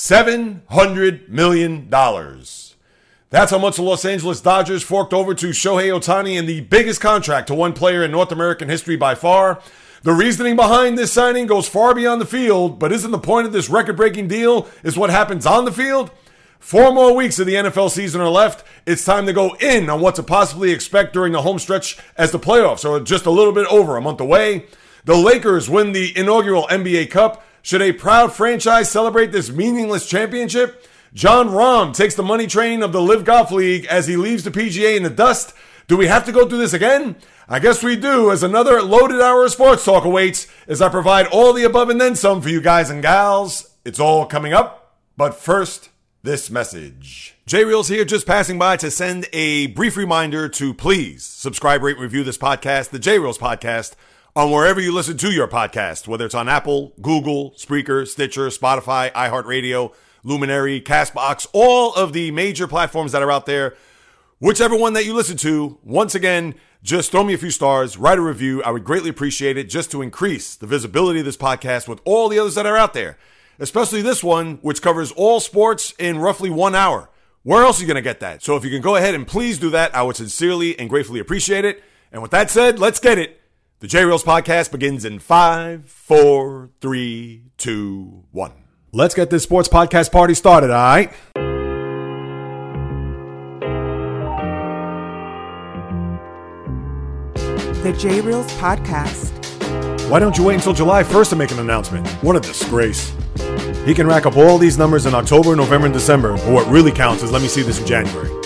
$700 million. That's how much the Los Angeles Dodgers forked over to Shohei Ohtani in the biggest contract to one player in North American history by far. The reasoning behind this signing goes far beyond the field, but isn't the point of this record breaking deal is what happens on the field? Four more weeks of the NFL season are left. It's time to go in on what to possibly expect during the home stretch as the playoffs are just a little bit over a month away. The Lakers win the inaugural NBA Cup. Should a proud franchise celebrate this meaningless championship? Jon Rahm takes the money train of the LIV Golf League as he leaves the PGA in the dust. Do we have to go through this again? I guess we do, as another loaded hour of sports talk awaits as I provide all the above and then some for you guys and gals. It's all coming up, but first, this message. J Reels here, just passing by to send a brief reminder to please subscribe, rate, review this podcast, the J Reels podcast, on wherever you listen to your podcast, whether it's on Apple, Google, Spreaker, Stitcher, Spotify, iHeartRadio, Luminary, Castbox, all of the major platforms that are out there. Whichever one that you listen to, once again, just throw me a few stars, write a review. I would greatly appreciate it just to increase the visibility of this podcast with all the others that are out there especially this one, which covers all sports in roughly one hour. Where else are you going to get that? So if you can go ahead and please do that, I would sincerely and gratefully appreciate it. And with that said, let's get it. The J Reels podcast begins in five, four, three, two, one. Let's get this sports podcast party started, all right? The J Reels podcast. Why don't you wait until July 1st to make an announcement? What a disgrace. He can rack up all these numbers in October, November, and December, but what really counts is let me see this in January.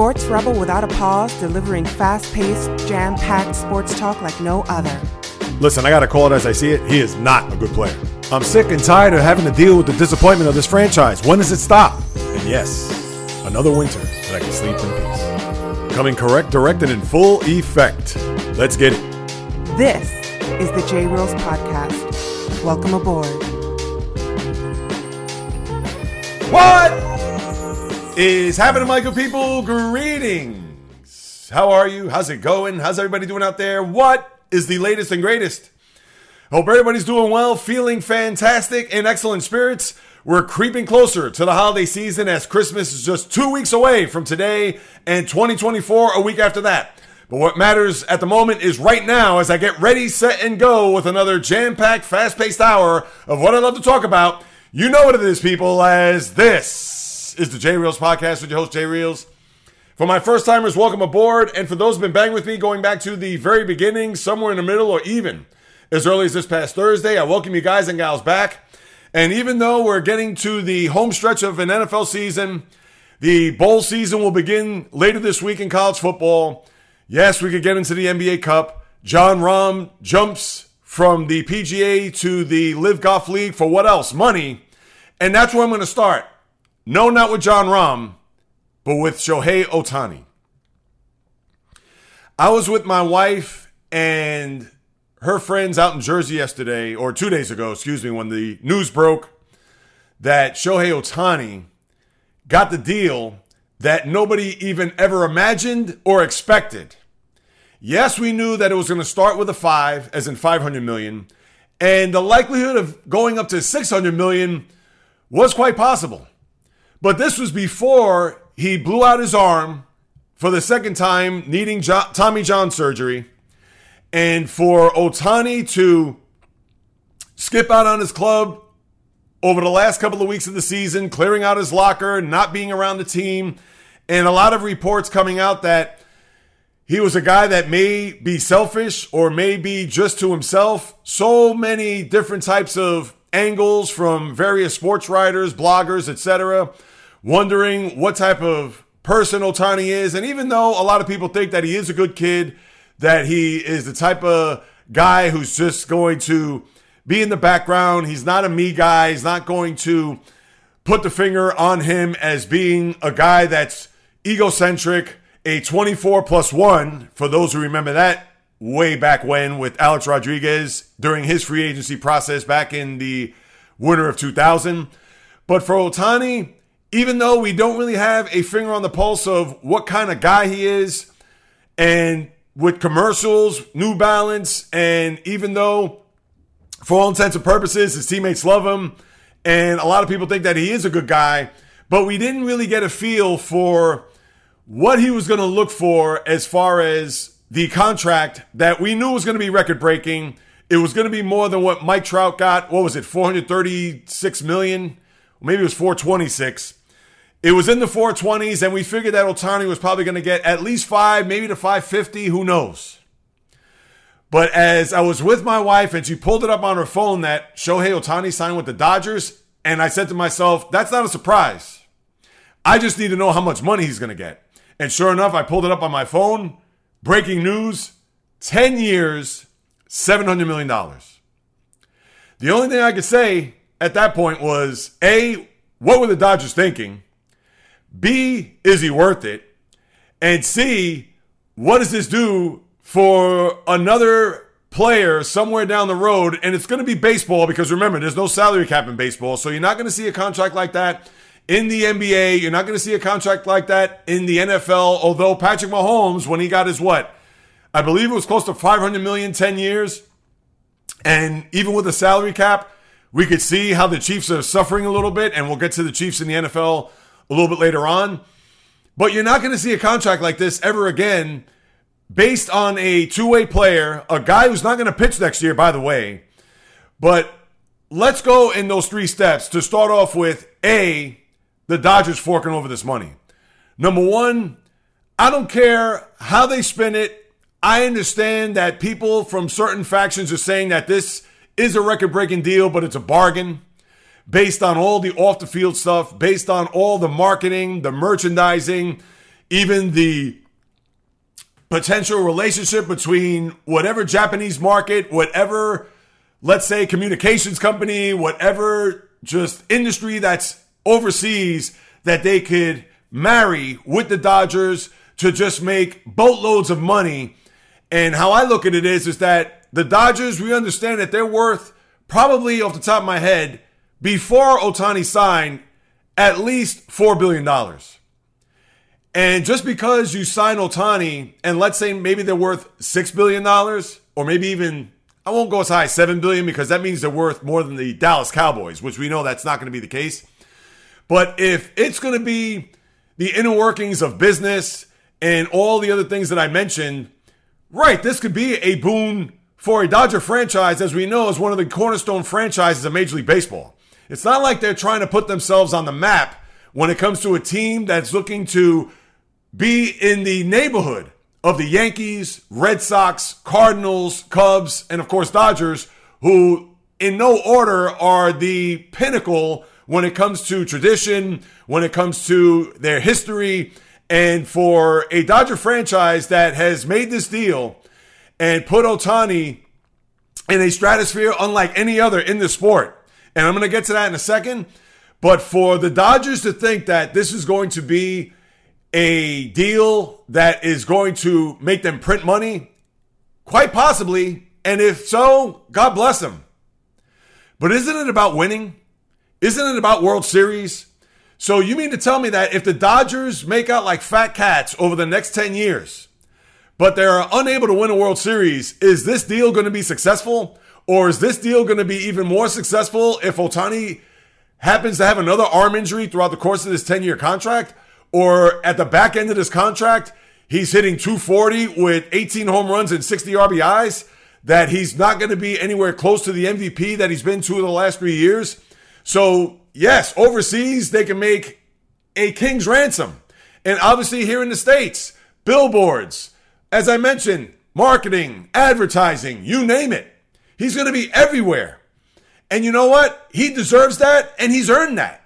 The Sports Rebel without a pause, delivering fast paced, jam packed sports talk like no other. Listen, I gotta call it as I see it. He is not a good player. I'm sick and tired of having to deal with the disappointment of this franchise. When does it stop? And yes, another winter that I can sleep in peace. Coming correct, direct, and in full effect. Let's get it. This is the J Reels podcast. Welcome aboard. What is happening, Michael people? Greetings. How are you? How's it going? How's everybody doing out there? What is the latest and greatest? Hope everybody's doing well, feeling fantastic, in excellent spirits. We're creeping closer to the holiday season as Christmas is just two weeks away from today and 2024 a week after that. But what matters at the moment is right now as I get ready, set, and go with another jam packed, fast paced hour of what I love to talk about. You know what it is, people, as this is the J Reels podcast with your host, J Reels. For my first timers, welcome aboard. And for those who've been banging with me going back to the very beginning, somewhere in the middle, or even as early as this past Thursday, I welcome you guys and gals back. And even though we're getting to the home stretch of an NFL season, the bowl season will begin later this week in college football. Yes, we could get into the NBA Cup. Jon Rahm jumps from the PGA to the LIV Golf League for what else? Money. And that's where I'm going to start. No, not with Jon Rahm, but with Shohei Ohtani. I was with my wife and her friends out in Jersey yesterday, or two days ago, excuse me, when the news broke that Shohei Ohtani got the deal that nobody even ever imagined or expected. Yes, we knew that it was going to start with a five, as in 500 million, and the likelihood of going up to 600 million was quite possible. But this was before he blew out his arm for the second time, needing jo- Tommy John surgery, and for Ohtani to skip out on his club over the last couple of weeks of the season, clearing out his locker, not being around the team, and a lot of reports coming out that he was a guy that may be selfish or may be just to himself. So many different types of angles from various sports writers, bloggers, etc., wondering what type of person Ohtani is. And even though a lot of people think that he is a good kid, that he is the type of guy who's just going to be in the background, he's not a me guy, he's not going to put the finger on him as being a guy that's egocentric a 24 plus one, for those who remember that way back when with Alex Rodriguez during his free agency process back in the winter of 2000. But for Ohtani, even though we don't really have a finger on the pulse of what kind of guy he is, and with commercials, New Balance, and even though for all intents and purposes his teammates love him, And a lot of people think that he is a good guy, but we didn't really get a feel for what he was going to look for as far as the contract that we knew was going to be record breaking. It was going to be more than what Mike Trout got. What was it? 436 million? Maybe it was 426. It was in the 420s, and we figured that Ohtani was probably going to get at least five, maybe to 550. Who knows? But as I was with my wife and she pulled it up on her phone that Shohei Ohtani signed with the Dodgers, and I said to myself, that's not a surprise. I just need to know how much money he's going to get. And sure enough, I pulled it up on my phone. Breaking news 10 years, $700 million. The only thing I could say at that point was A, what were the Dodgers thinking? B, is he worth it? And C, what does this do for another player somewhere down the road? And it's going to be baseball because remember, there's no salary cap in baseball. So you're not going to see a contract like that in the NBA. You're not going to see a contract like that in the NFL. Although Patrick Mahomes, when he got his what? I believe it was close to 500 million, 10 years. And even with the salary cap, we could see how the Chiefs are suffering a little bit. And we'll get to the Chiefs in the NFL a little bit later on. But you're not going to see a contract like this ever again based on a two way player, a guy who's not going to pitch next year, by the way. But let's go in those three steps to start off with A, the Dodgers forking over this money. Number one, I don't care how they spin it. I understand that people from certain factions are saying that this is a record breaking deal, but it's a bargain based on all the off the field stuff, based on all the marketing, the merchandising, even the potential relationship between whatever Japanese market, whatever, let's say, communications company, whatever just industry that's overseas that they could marry with the Dodgers to just make boatloads of money. And how I look at it is, is that the Dodgers, we understand that they're worth probably off the top of my head before Ohtani signed at least $4 billion. And just because you sign Ohtani and let's say maybe they're worth $6 billion or maybe even, I won't go as high as 7 billion because that means they're worth more than the Dallas Cowboys, which we know that's not going to be the case. But if it's going to be the inner workings of business and all the other things that I mentioned, right, this could be a boon for a Dodger franchise, as we know, is one of the cornerstone franchises of Major League Baseball. It's not like they're trying to put themselves on the map when it comes to a team that's looking to be in the neighborhood of the Yankees, Red Sox, Cardinals, Cubs, and of course Dodgers, who in no order are the pinnacle when it comes to tradition, when it comes to their history. And for a Dodger franchise that has made this deal and put Ohtani in a stratosphere unlike any other in the sport. And I'm going to get to that in a second. But for the Dodgers to think that this is going to be a deal that is going to make them print money, quite possibly. And if so, God bless them. But isn't it about winning? Isn't it about World Series? So you mean to tell me that if the Dodgers make out like fat cats over the next 10 years, but they're unable to win a World Series, is this deal going to be successful? Or is this deal going to be even more successful if Ohtani happens to have another arm injury throughout the course of this 10 year contract? Or at the back end of this contract, he's hitting 240 with 18 home runs and 60 RBIs? That he's not going to be anywhere close to the MVP that he's been to the last three years? So, yes, overseas, they can make a king's ransom. And obviously, here in the States, billboards, as I mentioned, marketing, advertising, you name it. He's going to be everywhere. And you know what? He deserves that, and he's earned that.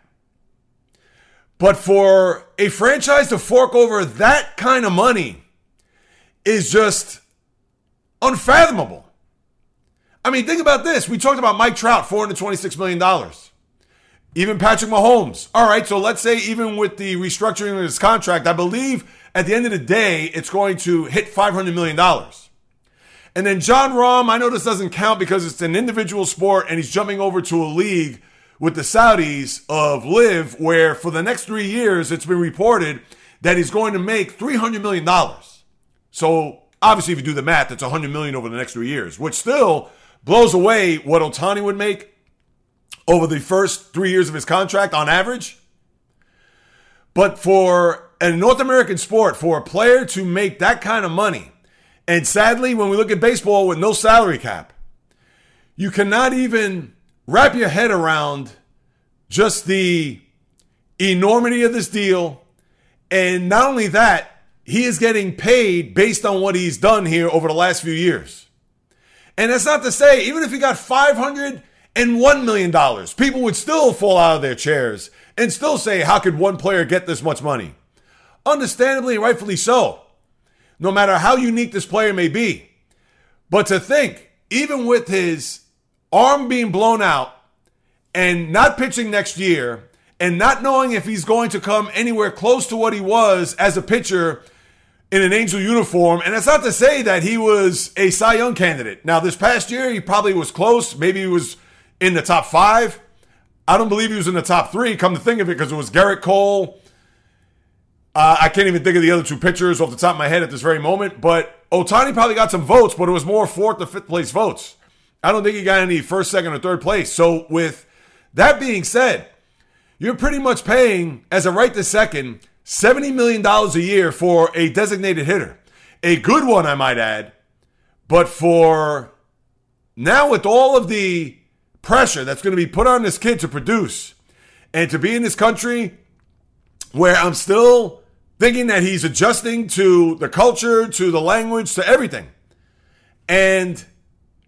But for a franchise to fork over that kind of money is just unfathomable. I mean, think about this. We talked about Mike Trout, $426 million. Even Patrick Mahomes. All right, so let's say even with the restructuring of his contract, I believe at the end of the day, it's going to hit $500 million. And then Jon Rahm, I know this doesn't count because it's an individual sport and he's jumping over to a league with the Saudis of LIV, where for the next three years, it's been reported that he's going to make $300 million. So obviously, if you do the math, it's 100 million over the next three years, which still blows away what Ohtani would make over the first three years of his contract on average. But for a North American sport, for a player to make that kind of money, and sadly, when we look at baseball with no salary cap, you cannot even wrap your head around just the enormity of this deal. And not only that, he is getting paid based on what he's done here over the last few years. And that's not to say, even if he got $501 million, people would still fall out of their chairs and still say, how could one player get this much money? Understandably and rightfully so, no matter how unique this player may be. But to think, even with his arm being blown out and not pitching next year and not knowing if he's going to come anywhere close to what he was as a pitcher in an Angel uniform. And it's not to say that he was a Cy Young candidate. Now, this past year, he probably was close. Maybe he was in the top five. I don't believe he was in the top three, come to think of it, because it was Gerrit Cole. Uh, I can't even think of the other two pitchers off the top of my head at this very moment. But Ohtani probably got some votes, but it was more fourth to fifth place votes. I don't think he got any first, second, or third place. So, with that being said, you're pretty much paying, as a right to second, $70 million a year for a designated hitter. A good one, I might add. But for now, with all of the pressure that's going to be put on this kid to produce and to be in this country where I'm still thinking that he's adjusting to the culture, to the language, to everything. And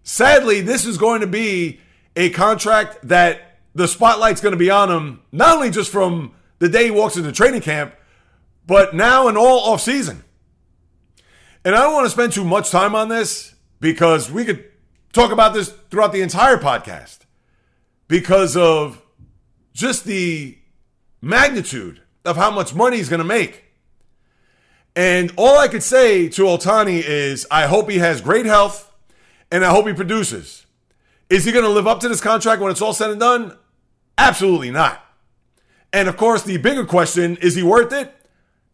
sadly, this is going to be a contract that the spotlight's going to be on him, not only just from the day he walks into training camp, but now and all off season. And I don't want to spend too much time on this because we could talk about this throughout the entire podcast because of just the magnitude of how much money he's going to make. And all I could say to Ohtani is I hope he has great health and I hope he produces. Is he going to live up to this contract when it's all said and done? Absolutely not. And of course, the bigger question is he worth it?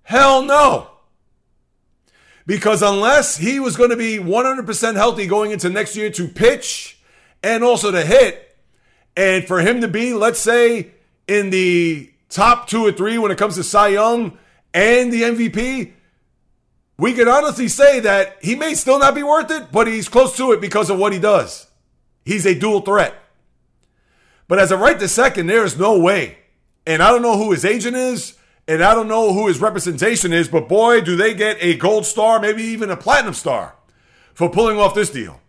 Hell no. Because unless he was going to be 100% healthy going into next year to pitch and also to hit, and for him to be, let's say, in the top two or three when it comes to Cy Young and the MVP, we can honestly say that he may still not be worth it, but he's close to it because of what he does. He's a dual threat. But as a right to second, there is no way. And I don't know who his agent is. And I don't know who his representation is, but boy, do they get a gold star, maybe even a platinum star for pulling off this deal.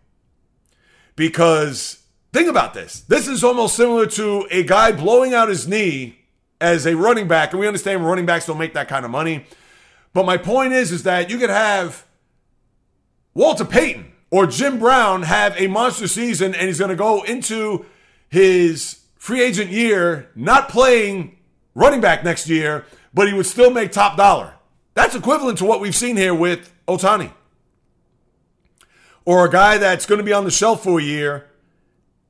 Because think about this this is almost similar to a guy blowing out his knee as a running back. And we understand running backs don't make that kind of money. But my point is, is that you could have Walter Payton or Jim Brown have a monster season and he's going to go into his free agent year not playing running back next year but he would still make top dollar. That's equivalent to what we've seen here with Ohtani. Or a guy that's going to be on the shelf for a year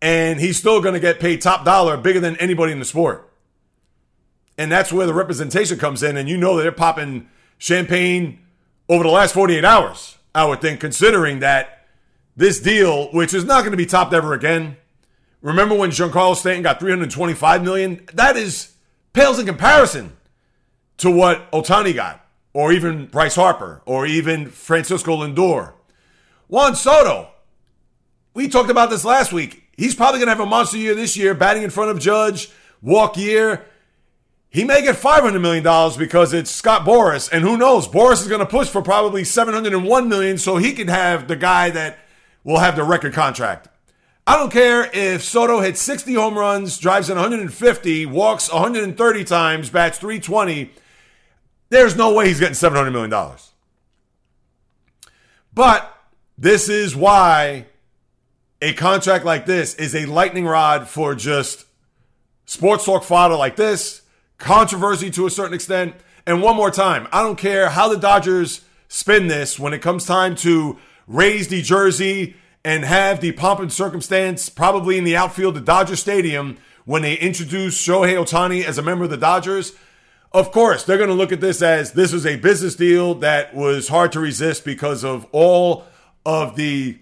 and he's still going to get paid top dollar, bigger than anybody in the sport. And that's where the representation comes in. And you know that they're popping champagne over the last 48 hours, I would think, considering that this deal, which is not going to be topped ever again. Remember when Giancarlo Stanton got 325 million? That is pales in comparison to what Ohtani got, or even Bryce Harper, or even Francisco Lindor. Juan Soto, we talked about this last week. He's probably going to have a monster year this year, batting in front of Judge, walk year. He may get $500 million because it's Scott Boras. And who knows? Boras is going to push for probably 701 million so he can have the guy that will have the record contract. I don't care if Soto hits 60 home runs, drives in 150, walks 130 times, bats 320 there's no way he's getting $700 million. But this is why a contract like this is a lightning rod for just sports talk fodder like this, controversy to a certain extent. And one more time, I don't care how the Dodgers spin this when it comes time to raise the jersey and have the pomp and circumstance probably in the outfield at Dodger Stadium when they introduce Shohei Ohtani as a member of the Dodgers. Of course, they're going to look at this as this was a business deal that was hard to resist because of all of the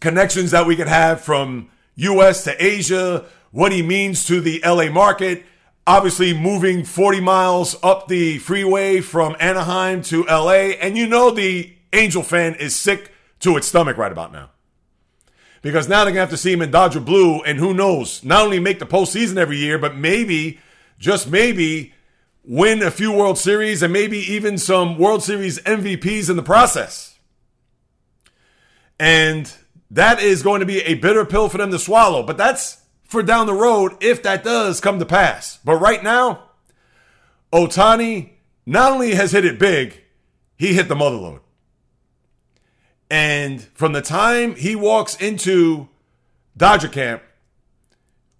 connections that we could have from US to Asia, what he means to the LA market. Obviously, moving 40 miles up the freeway from Anaheim to LA. And you know the Angel fan is sick to its stomach right about now. Because now they're going to have to see him in Dodger Blue. And who knows, not only make the postseason every year, but maybe, just maybe, win a few World Series and maybe even some World Series MVPs in the process. And that is going to be a bitter pill for them to swallow. But that's for down the road if that does come to pass. But right now, Ohtani not only has hit it big, he hit the mother load. And from the time he walks into Dodger camp,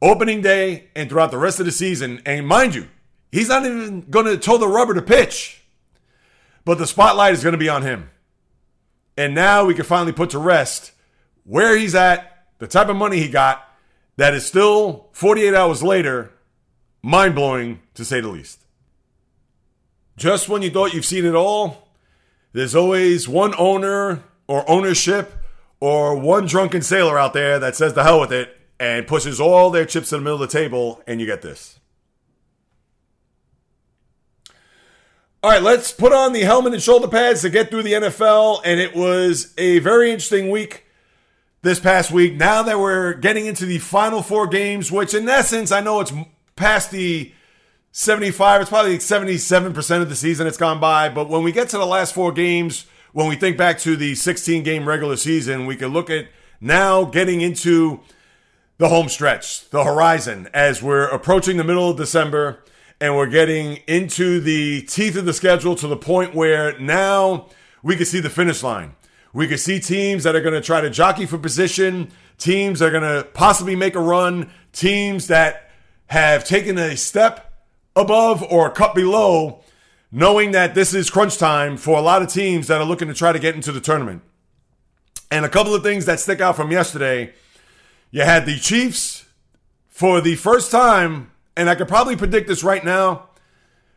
opening day and throughout the rest of the season, and mind you, he's not even going to toe the rubber to pitch, but the spotlight is going to be on him. And now we can finally put to rest where he's at, the type of money he got, that is still 48 hours later, mind blowing to say the least. Just when you thought you've seen it all, there's always one owner or ownership or one drunken sailor out there that says the hell with it and pushes all their chips in the middle of the table, and you get this. All right, let's put on the helmet and shoulder pads to get through the NFL. And it was a very interesting week this past week. Now that we're getting into the final four games, which in essence, I know it's past the 75, it's probably 77% of the season it's gone by. But when we get to the last four games, when we think back to the 16 game regular season, we can look at now getting into the home stretch, the horizon, as we're approaching the middle of December and we're getting into the teeth of the schedule to the point where now we can see the finish line. We can see teams that are going to try to jockey for position, teams that are going to possibly make a run, teams that have taken a step above or a cut below, knowing that this is crunch time for a lot of teams that are looking to try to get into the tournament. And a couple of things that stick out from yesterday you had the Chiefs for the first time and I could probably predict this right now.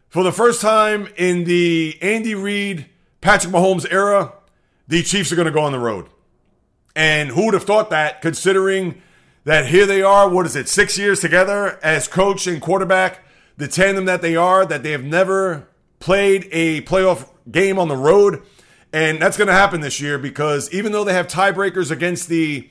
For the first time in the Andy Reid, Patrick Mahomes era, the Chiefs are going to go on the road. And who would have thought that, considering that here they are, what is it, six years together as coach and quarterback, the tandem that they are, that they have never played a playoff game on the road. And that's going to happen this year because even though they have tiebreakers against the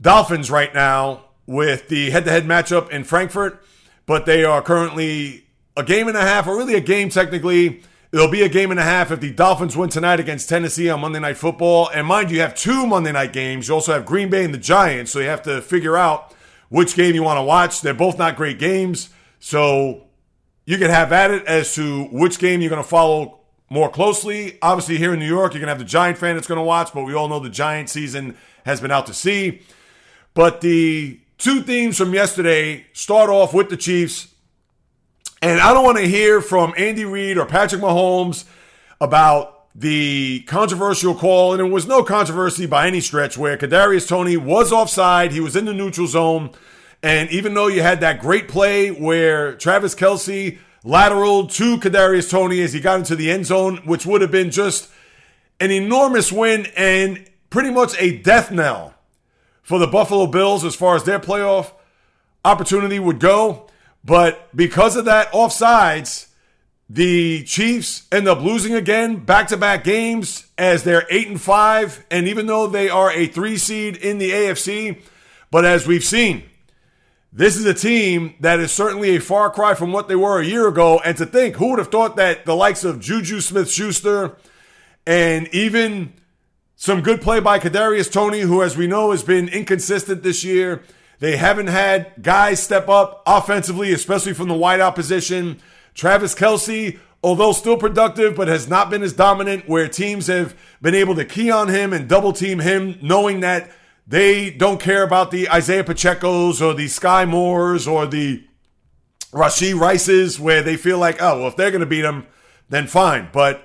Dolphins right now with the head to head matchup in Frankfurt, but they are currently a game and a half, or really a game technically. It'll be a game and a half if the Dolphins win tonight against Tennessee on Monday Night Football. And mind you, you have two Monday night games. You also have Green Bay and the Giants, so you have to figure out which game you want to watch. They're both not great games, so you can have at it as to which game you're going to follow more closely. Obviously, here in New York, you're going to have the Giant fan that's going to watch, but we all know the Giant season has been out to sea. But the two themes from yesterday start off with the Chiefs. And I don't want to hear from Andy Reid or Patrick Mahomes about the controversial call, and it was no controversy by any stretch where Kadarius Toney was offside, he was in the neutral zone, and even though you had that great play where Travis Kelce lateral to Kadarius Toney as he got into the end zone, which would have been just an enormous win and pretty much a death knell for the Buffalo Bills as far as their playoff opportunity would go. But because of that offsides, the Chiefs end up losing again, back to back games as they're eight and five. And even though they are a three seed in the AFC, but as we've seen, this is a team that is certainly a far cry from what they were a year ago. And to think, who would have thought that the likes of Juju Smith Schuster and even some good play by Kadarius Toney, who, as we know, has been inconsistent this year. They haven't had guys step up offensively, especially from the wideout position. Travis Kelce, although still productive, but has not been as dominant, where teams have been able to key on him and double team him, knowing that they don't care about the Isaiah Pacheco's or the Skyy Moores or the Rashee Rices, where they feel like, oh, well, if they're going to beat him, then fine. But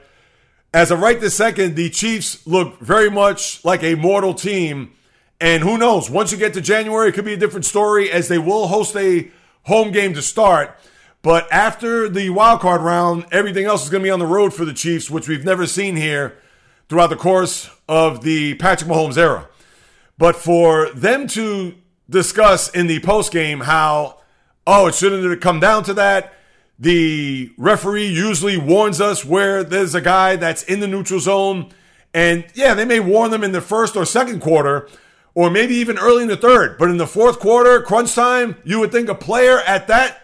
as of right this second, the Chiefs look very much like a mortal team. And who knows? Once you get to January, it could be a different story as they will host a home game to start. But after the wild card round, everything else is going to be on the road for the Chiefs, which we've never seen here throughout the course of the Patrick Mahomes era. But for them to discuss in the post game how, oh, it shouldn't have come down to that. The referee usually warns us where there's a guy that's in the neutral zone. And yeah, they may warn them in the first or second quarter, or maybe even early in the third. But in the fourth quarter, crunch time, you would think a player at that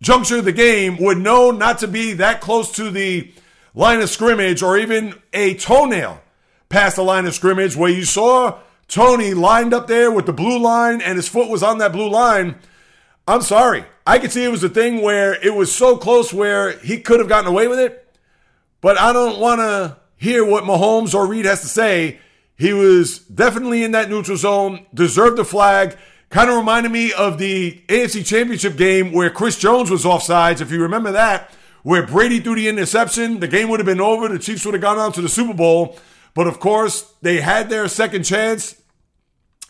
juncture of the game would know not to be that close to the line of scrimmage or even a toenail past the line of scrimmage where you saw Toney lined up there with the blue line and his foot was on that blue line. I'm sorry. I could see it was a thing where it was so close where he could have gotten away with it. But I don't want to hear what Mahomes or Reid has to say. He was definitely in that neutral zone, deserved the flag. Kind of reminded me of the AFC Championship game where Chris Jones was offsides. If you remember that, where Brady threw the interception, the game would have been over. The Chiefs would have gone on to the Super Bowl. But of course, they had their second chance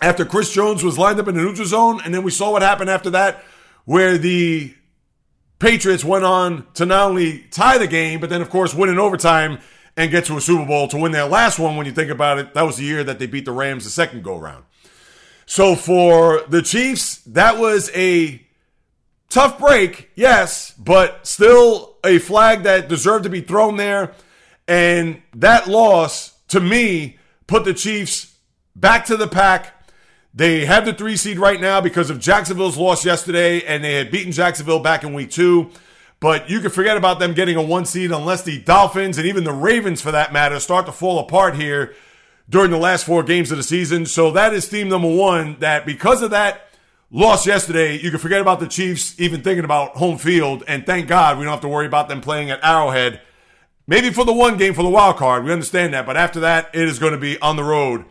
after Chris Jones was lined up in the neutral zone. And then we saw what happened after that, where the Patriots went on to not only tie the game, but then, of course, win in overtime and get to a Super Bowl to win their last one. When you think about it, that was the year that they beat the Rams the second go round. So for the Chiefs, that was a tough break, yes, but still a flag that deserved to be thrown there. And that loss to me, put the Chiefs back to the pack. They have the three seed right now because of Jacksonville's loss yesterday, and they had beaten Jacksonville back in week two. But you can forget about them getting a one seed unless the Dolphins and even the Ravens, for that matter, start to fall apart here during the last four games of the season. So that is theme number one. That because of that loss yesterday, you can forget about the Chiefs even thinking about home field. And thank God we don't have to worry about them playing at Arrowhead Maybe for the one game for the wild card, we understand that. But after that, it is going to be on the road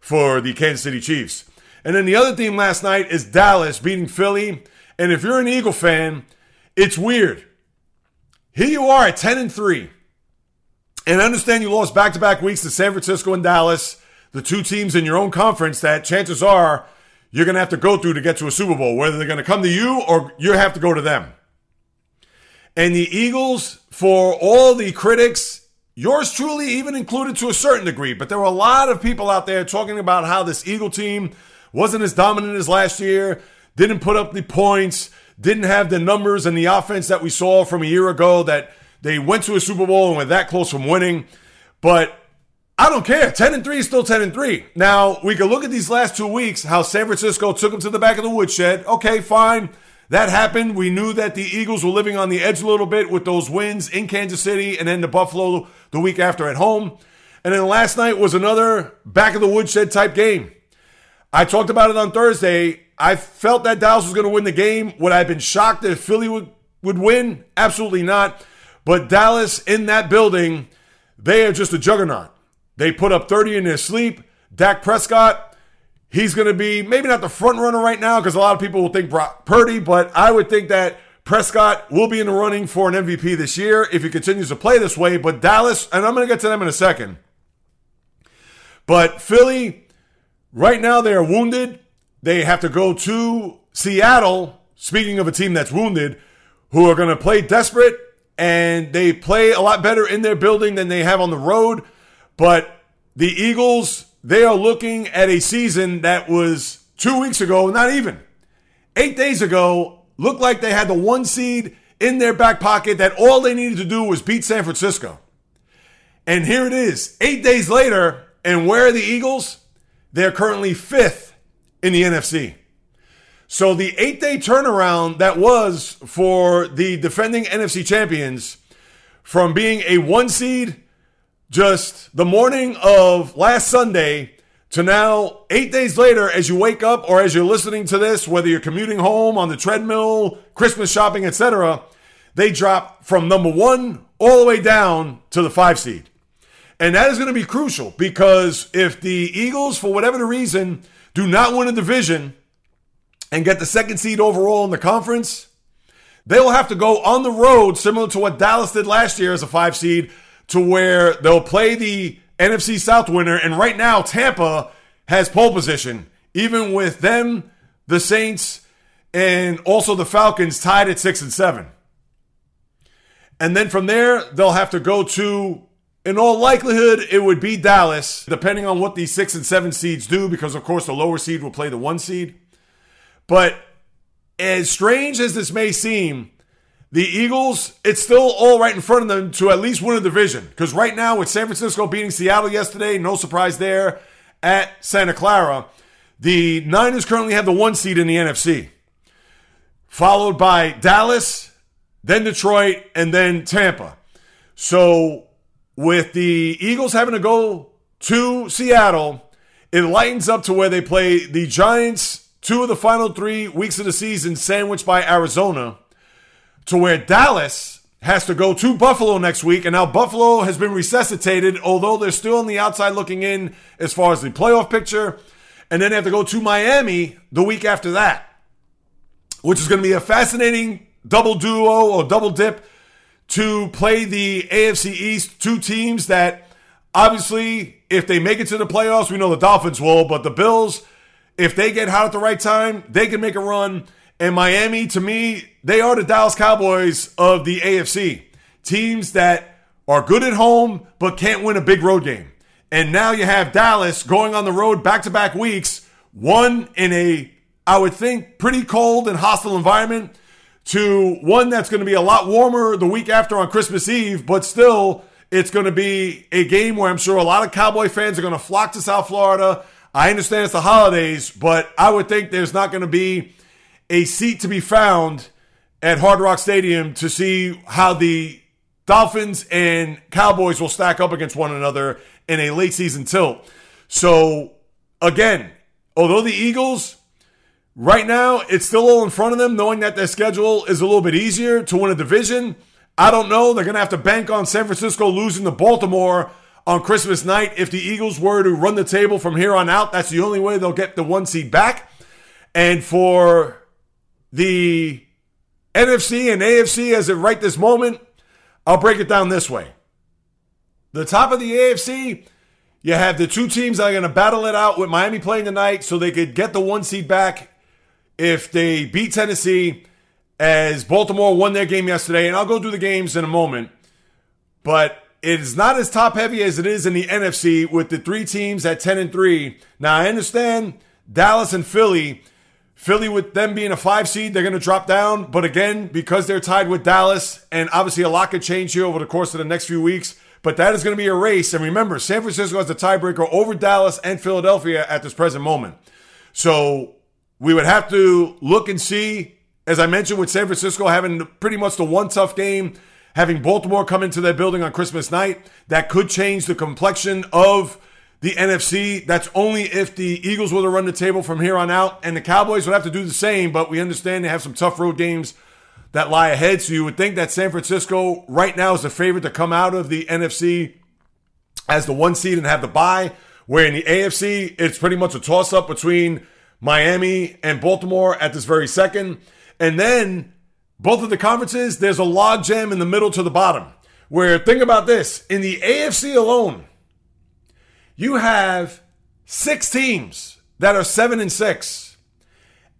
for the Kansas City Chiefs. And then the other theme last night is Dallas beating Philly. And if you're an Eagle fan, it's weird. Here you are at 10 and 3. And I understand you lost back to back weeks to San Francisco and Dallas, the two teams in your own conference that chances are you're going to have to go through to get to a Super Bowl, whether they're going to come to you or you have to go to them. And the Eagles, for all the critics, yours truly even included to a certain degree, but there were a lot of people out there talking about how this Eagle team wasn't as dominant as last year, didn't put up the points, didn't have the numbers and the offense that we saw from a year ago that they went to a Super Bowl and were that close from winning. But I don't care. 10 and 3 is still 10 and 3. Now, we can look at these last two weeks, how San Francisco took them to the back of the woodshed. Okay, fine. That happened. We knew that the Eagles were living on the edge a little bit with those wins in Kansas City and then the Buffalo the week after at home. And then last night was another back of the woodshed type game. I talked about it on Thursday. I felt that Dallas was going to win the game. Would I have been shocked if Philly would, would win? Absolutely not. But Dallas in that building, they are just a juggernaut. They put up 30 in their sleep. Dak Prescott, He's going to be maybe not the front runner right now because a lot of people will think Brock Purdy, but I would think that Prescott will be in the running for an MVP this year if he continues to play this way. But Dallas, and I'm going to get to them in a second. But Philly, right now they are wounded. They have to go to Seattle. Speaking of a team that's wounded, who are going to play desperate and they play a lot better in their building than they have on the road. But the Eagles, they are looking at a season that was two weeks ago, not even eight days ago, looked like they had the one seed in their back pocket that all they needed to do was beat San Francisco. And here it is, eight days later, and where are the Eagles? They're currently fifth in the NFC. So the eight day turnaround that was for the defending NFC champions from being a one seed just the morning of last Sunday to now, eight days later, as you wake up or as you're listening to this, whether you're commuting home, on the treadmill, Christmas shopping, etc., they drop from number one all the way down to the five seed. And that is going to be crucial because if the Eagles, for whatever the reason, do not win a division and get the second seed overall in the conference, they will have to go on the road, similar to what Dallas did last year as a five seed, to where they'll play the NFC South winner. And right now, Tampa has pole position, even with them, the Saints, and also the Falcons tied at six and seven. And then from there, they'll have to go to, in all likelihood, it would be Dallas, depending on what these six and seven seeds do, because of course the lower seed will play the one seed. But as strange as this may seem, the Eagles, it's still all right in front of them to at least win a division. Because right now, with San Francisco beating Seattle yesterday, no surprise there at Santa Clara, the Niners currently have the one seed in the NFC, followed by Dallas, then Detroit, and then Tampa. So with the Eagles having to go to Seattle, it lightens up to where they play the Giants two of the final three weeks of the season, sandwiched by Arizona, to where Dallas has to go to Buffalo next week. And now Buffalo has been resuscitated, although they're still on the outside looking in as far as the playoff picture. And then they have to go to Miami the week after that, which is going to be a fascinating double duo or double dip to play the AFC East, two teams that obviously, if they make it to the playoffs, we know the Dolphins will, but the Bills, if they get hot at the right time, they can make a run. And Miami, to me, they are the Dallas Cowboys of the AFC. Teams that are good at home, but can't win a big road game. And now you have Dallas going on the road back to back weeks, one in a, I would think, pretty cold and hostile environment to one that's going to be a lot warmer the week after on Christmas Eve, but still, it's going to be a game where I'm sure a lot of Cowboy fans are going to flock to South Florida. I understand it's the holidays, but I would think there's not going to be a seat to be found at Hard Rock Stadium to see how the Dolphins and Cowboys will stack up against one another in a late season tilt. So, again, although the Eagles Right now, it's still all in front of them, knowing that their schedule is a little bit easier to win a division. I don't know. They're going to have to bank on San Francisco losing to Baltimore on Christmas night. If the Eagles were to run the table from here on out, that's the only way they'll get the one seed back. And for the NFC and AFC as of right this moment, I'll break it down this way. The top of the AFC, you have the two teams that are going to battle it out with Miami playing tonight so they could get the one seed back if they beat Tennessee as Baltimore won their game yesterday, and I'll go through the games in a moment, but it is not as top heavy as it is in the NFC with the three teams at 10 and 3. Now, I understand Dallas and Philly. Philly, with them being a five seed, they're going to drop down. But again, because they're tied with Dallas, and obviously a lot could change here over the course of the next few weeks, but that is going to be a race. And remember, San Francisco has the tiebreaker over Dallas and Philadelphia at this present moment. So we would have to look and see, as I mentioned, with San Francisco having pretty much the one tough game, having Baltimore come into their building on Christmas night, that could change the complexion of the NFC. That's only if the Eagles were to run the table from here on out, and the Cowboys would have to do the same, but we understand they have some tough road games that lie ahead. So you would think that San Francisco right now is the favorite to come out of the NFC as the one seed and have the bye. Where in the AFC, it's pretty much a toss up between Miami and Baltimore at this very second. And then both of the conferences, there's a logjam in the middle to the bottom. Where, think about this in the AFC alone, you have six teams that are seven and six,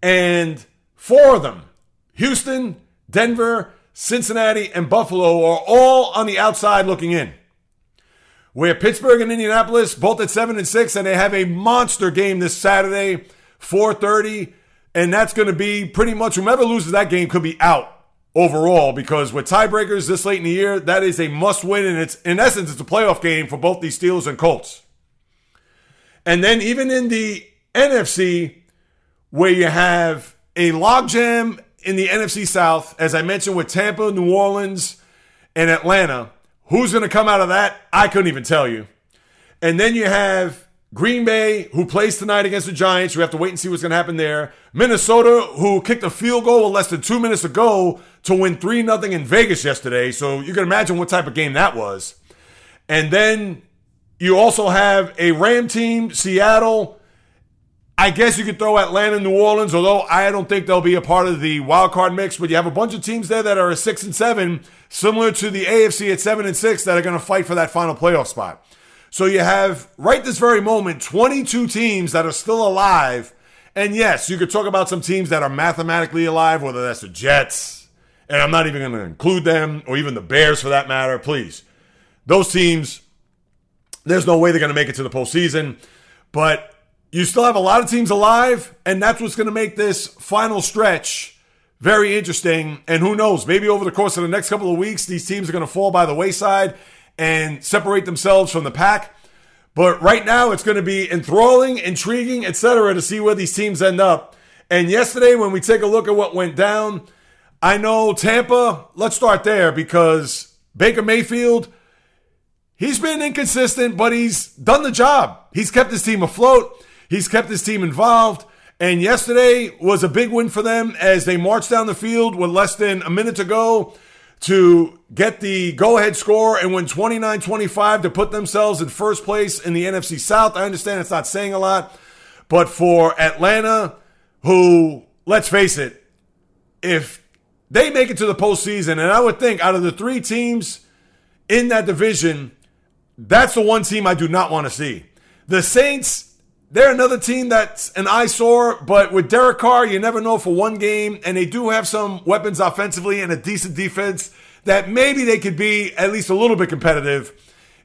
and four of them, Houston, Denver, Cincinnati, and Buffalo, are all on the outside looking in. Where Pittsburgh and Indianapolis both at seven and six, and they have a monster game this Saturday 4:30, and that's going to be pretty much whomever loses that game could be out overall because with tiebreakers this late in the year, that is a must win, and it's in essence it's a playoff game for both these Steelers and Colts. And then even in the NFC, where you have a logjam in the NFC South, as I mentioned with Tampa, New Orleans, and Atlanta, who's going to come out of that? I couldn't even tell you. And then you have Green Bay, who plays tonight against the Giants. We have to wait and see what's going to happen there. Minnesota, who kicked a field goal with less than two minutes ago to win 3 0 in Vegas yesterday. So you can imagine what type of game that was. And then you also have a Ram team, Seattle. I guess you could throw Atlanta, New Orleans, although I don't think they'll be a part of the wild card mix. But you have a bunch of teams there that are six and seven, similar to the AFC at seven and six, that are going to fight for that final playoff spot. So you have, right this very moment, 22 teams that are still alive. And yes, you could talk about some teams that are mathematically alive, whether that's the Jets, and I'm not even going to include them, or even the Bears for that matter. Please. Those teams, there's no way they're going to make it to the postseason. But you still have a lot of teams alive, and that's what's going to make this final stretch very interesting. And who knows, maybe over the course of the next couple of weeks, these teams are going to fall by the wayside and separate themselves from the pack. But right now, it's going to be enthralling, intriguing, etc., to see where these teams end up. And yesterday, when we take a look at what went down, I know Tampa, let's start there because Baker Mayfield, he's been inconsistent, but he's done the job. He's kept his team afloat, he's kept his team involved. And yesterday was a big win for them as they marched down the field with less than a minute to go to get the go ahead score and win 29 25 to put themselves in first place in the NFC South. I understand it's not saying a lot, but for Atlanta, who, let's face it, if they make it to the postseason, and I would think out of the three teams in that division, that's the one team I do not want to see. The Saints, they're another team that's an eyesore, but with Derek Carr, you never know for one game, and they do have some weapons offensively and a decent defense that maybe they could be at least a little bit competitive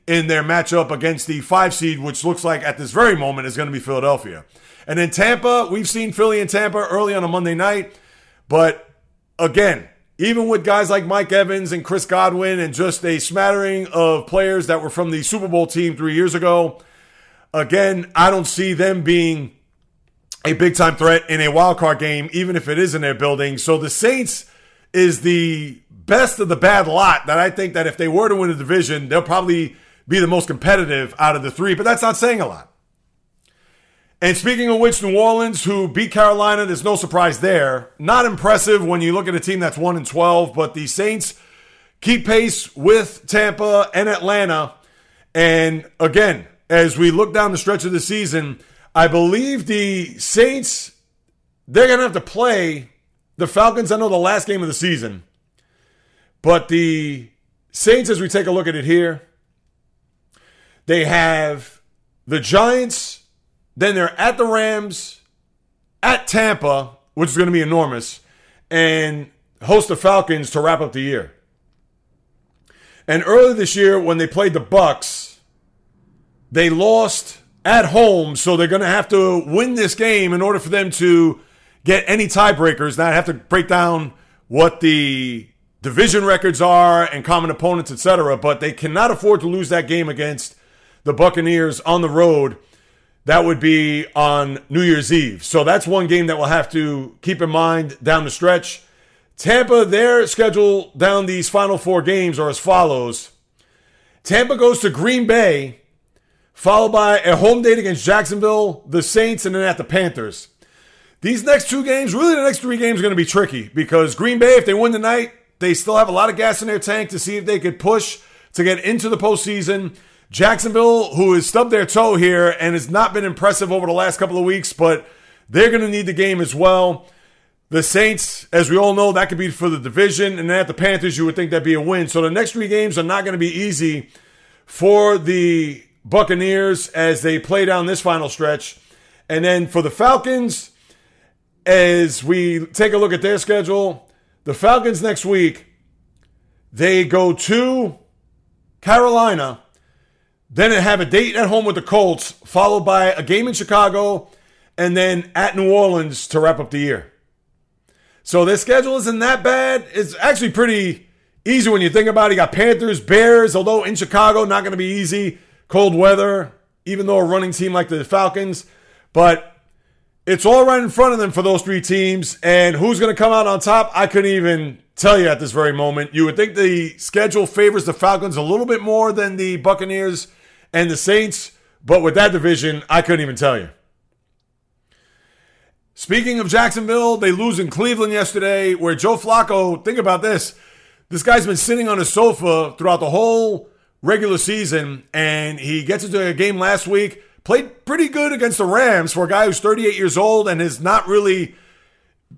in their matchup against the five seed, which looks like at this very moment is going to be Philadelphia. And in Tampa, we've seen Philly and Tampa early on a Monday night, but again, even with guys like Mike Evans and Chris Godwin and just a smattering of players that were from the Super Bowl team three years ago, again, I don't see them being a big time threat in a wild card game, even if it is in their building. So the Saints is the best of the bad lot that I think that if they were to win a division, they'll probably be the most competitive out of the three, but that's not saying a lot. And speaking of which, New Orleans, who beat Carolina, there's no surprise there. Not impressive when you look at a team that's 1 and 12, but the Saints keep pace with Tampa and Atlanta. And again, as we look down the stretch of the season, I believe the Saints, they're going to have to play the Falcons. I know the last game of the season, but the Saints, as we take a look at it here, they have the Giants then they're at the Rams, at Tampa, which is going to be enormous, and host the Falcons to wrap up the year. And earlier this year, when they played the Bucs, they lost at home, so they're going to have to win this game in order for them to get any tiebreakers. Now I have to break down what the division records are and common opponents, etc. But they cannot afford to lose that game against the Buccaneers on the road that would be on New Year's Eve. So that's one game that we'll have to keep in mind down the stretch. Tampa, their schedule down these final four games are as follows Tampa goes to Green Bay, followed by a home date against Jacksonville, the Saints, and then at the Panthers. These next two games, really the next three games, are going to be tricky because Green Bay, if they win tonight, they still have a lot of gas in their tank to see if they could push to get into the postseason. Jacksonville, who has stubbed their toe here and has not been impressive over the last couple of weeks, but they're going to need the game as well. The Saints, as we all know, that could be for the division. And then at the Panthers, you would think that'd be a win. So the next three games are not going to be easy for the Buccaneers as they play down this final stretch. And then for the Falcons, as we take a look at their schedule, the Falcons next week, they go to Carolina then have a date at home with the Colts, followed by a game in Chicago, and then at New Orleans to wrap up the year. So their schedule isn't that bad. It's actually pretty easy when you think about it. You got Panthers, Bears, although in Chicago, not going to be easy. Cold weather, even though a running team like the Falcons. But it's all right in front of them for those three teams. And who's going to come out on top? I couldn't even tell you at this very moment. You would think the schedule favors the Falcons a little bit more than the Buccaneers and the Saints, but with that division, I couldn't even tell you. Speaking of Jacksonville, they lose in Cleveland yesterday, where Joe Flacco, think about this. This guy's been sitting on his sofa throughout the whole regular season, and he gets into a game last week, played pretty good against the Rams for a guy who's 38 years old and has not really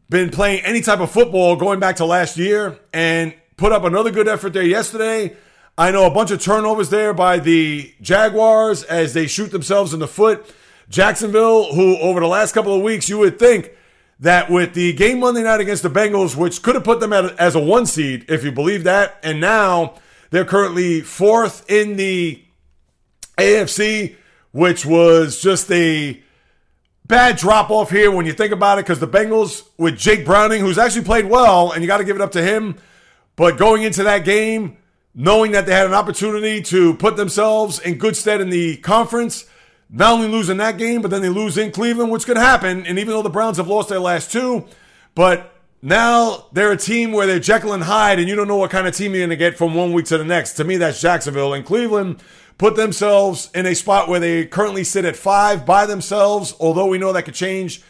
been playing any type of football going back to last year, and put up another good effort there yesterday. I know a bunch of turnovers there by the Jaguars as they shoot themselves in the foot. Jacksonville, who over the last couple of weeks, you would think that with the game Monday night against the Bengals, which could have put them at, as a one seed, if you believe that, and now they're currently fourth in the AFC, which was just a bad drop off here when you think about it because the Bengals with Jake Browning, who's actually played well, and you got to give it up to him. But going into that game, knowing that they had an opportunity to put themselves in good stead in the conference, not only losing that game, but then they lose in Cleveland, which could happen. And even though the Browns have lost their last two, but now they're a team where they're Jekyll and Hyde, and you don't know what kind of team you're going to get from one week to the next. To me, that's Jacksonville. And Cleveland put themselves in a spot where they currently sit at five by themselves, although we know that could change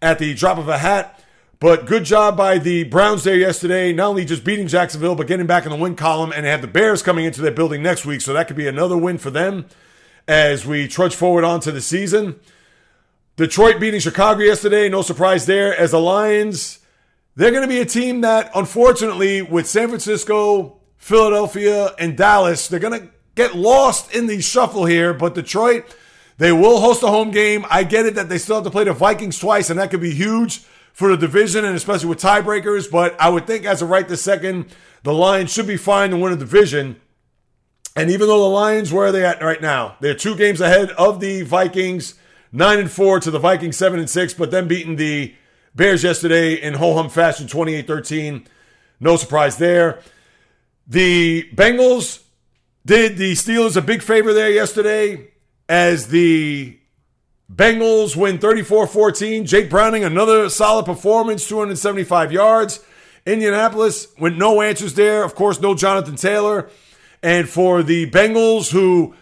at the drop of a hat. But good job by the Browns there yesterday, not only just beating Jacksonville, but getting back in the win column. And they have the Bears coming into their building next week, so that could be another win for them as we trudge forward onto the season. Detroit beating Chicago yesterday, no surprise there. As the Lions, they're going to be a team that, unfortunately, with San Francisco, Philadelphia, and Dallas, they're going to get lost in the shuffle here. But Detroit, they will host a home game. I get it that they still have to play the Vikings twice, and that could be huge for the division, and especially with tiebreakers. But I would think, as of right this second, the Lions should be fine to win a division. And even though the Lions, where are they at right now? They're two games ahead of the Vikings, nine and four to the Vikings, seven and six, but then beating the Bears yesterday in ho hum fashion, 28 13. No surprise there. The Bengals did the Steelers a big favor there yesterday as the Bengals win 34 14. Jake Browning, another solid performance, 275 yards. Indianapolis with no answers there. Of course, no Jonathan Taylor. And for the Bengals, who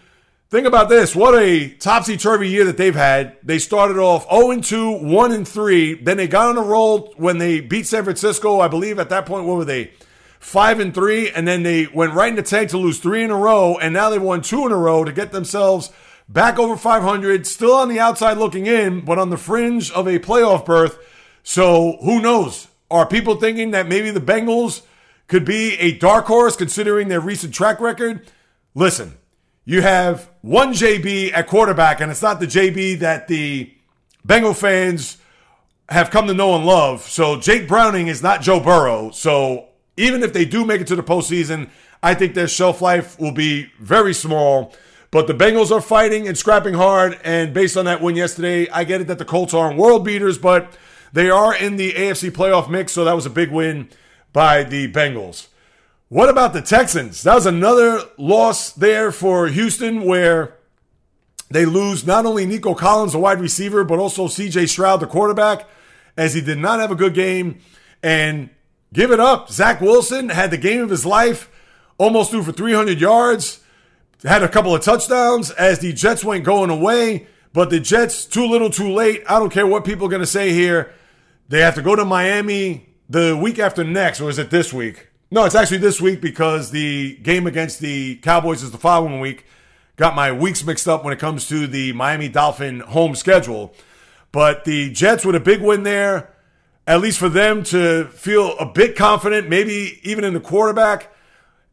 think about this, what a topsy turvy year that they've had. They started off 0 2, 1 3. Then they got on a roll when they beat San Francisco. I believe at that point, what were they? Five and three, and then they went right in the tank to lose three in a row, and now they won two in a row to get themselves back over 500, still on the outside looking in, but on the fringe of a playoff berth. So who knows? Are people thinking that maybe the Bengals could be a dark horse considering their recent track record. Listen, you have one JB at quarterback, and it's not the JB that the Bengal fans have come to know and love. So Jake Browning is not Joe Burrow. So even if they do make it to the postseason, I think their shelf life will be very small. But the Bengals are fighting and scrapping hard. And based on that win yesterday, I get it that the Colts aren't world beaters, but they are in the AFC playoff mix. So that was a big win by the Bengals. What about the Texans? That was another loss there for Houston where they lose not only Nico Collins, the wide receiver, but also CJ Stroud, the quarterback, as he did not have a good game. And give it up. Zach Wilson had the game of his life, almost threw for 300 yards, had a couple of touchdowns as the Jets went going away. But the Jets, too little, too late. I don't care what people are going to say here. They have to go to Miami the week after next, or is it this week? No, it's actually this week because the game against the Cowboys is the following week. Got my weeks mixed up when it comes to the Miami Dolphin home schedule. But the Jets with a big win there, at least for them to feel a bit confident, maybe even in the quarterback.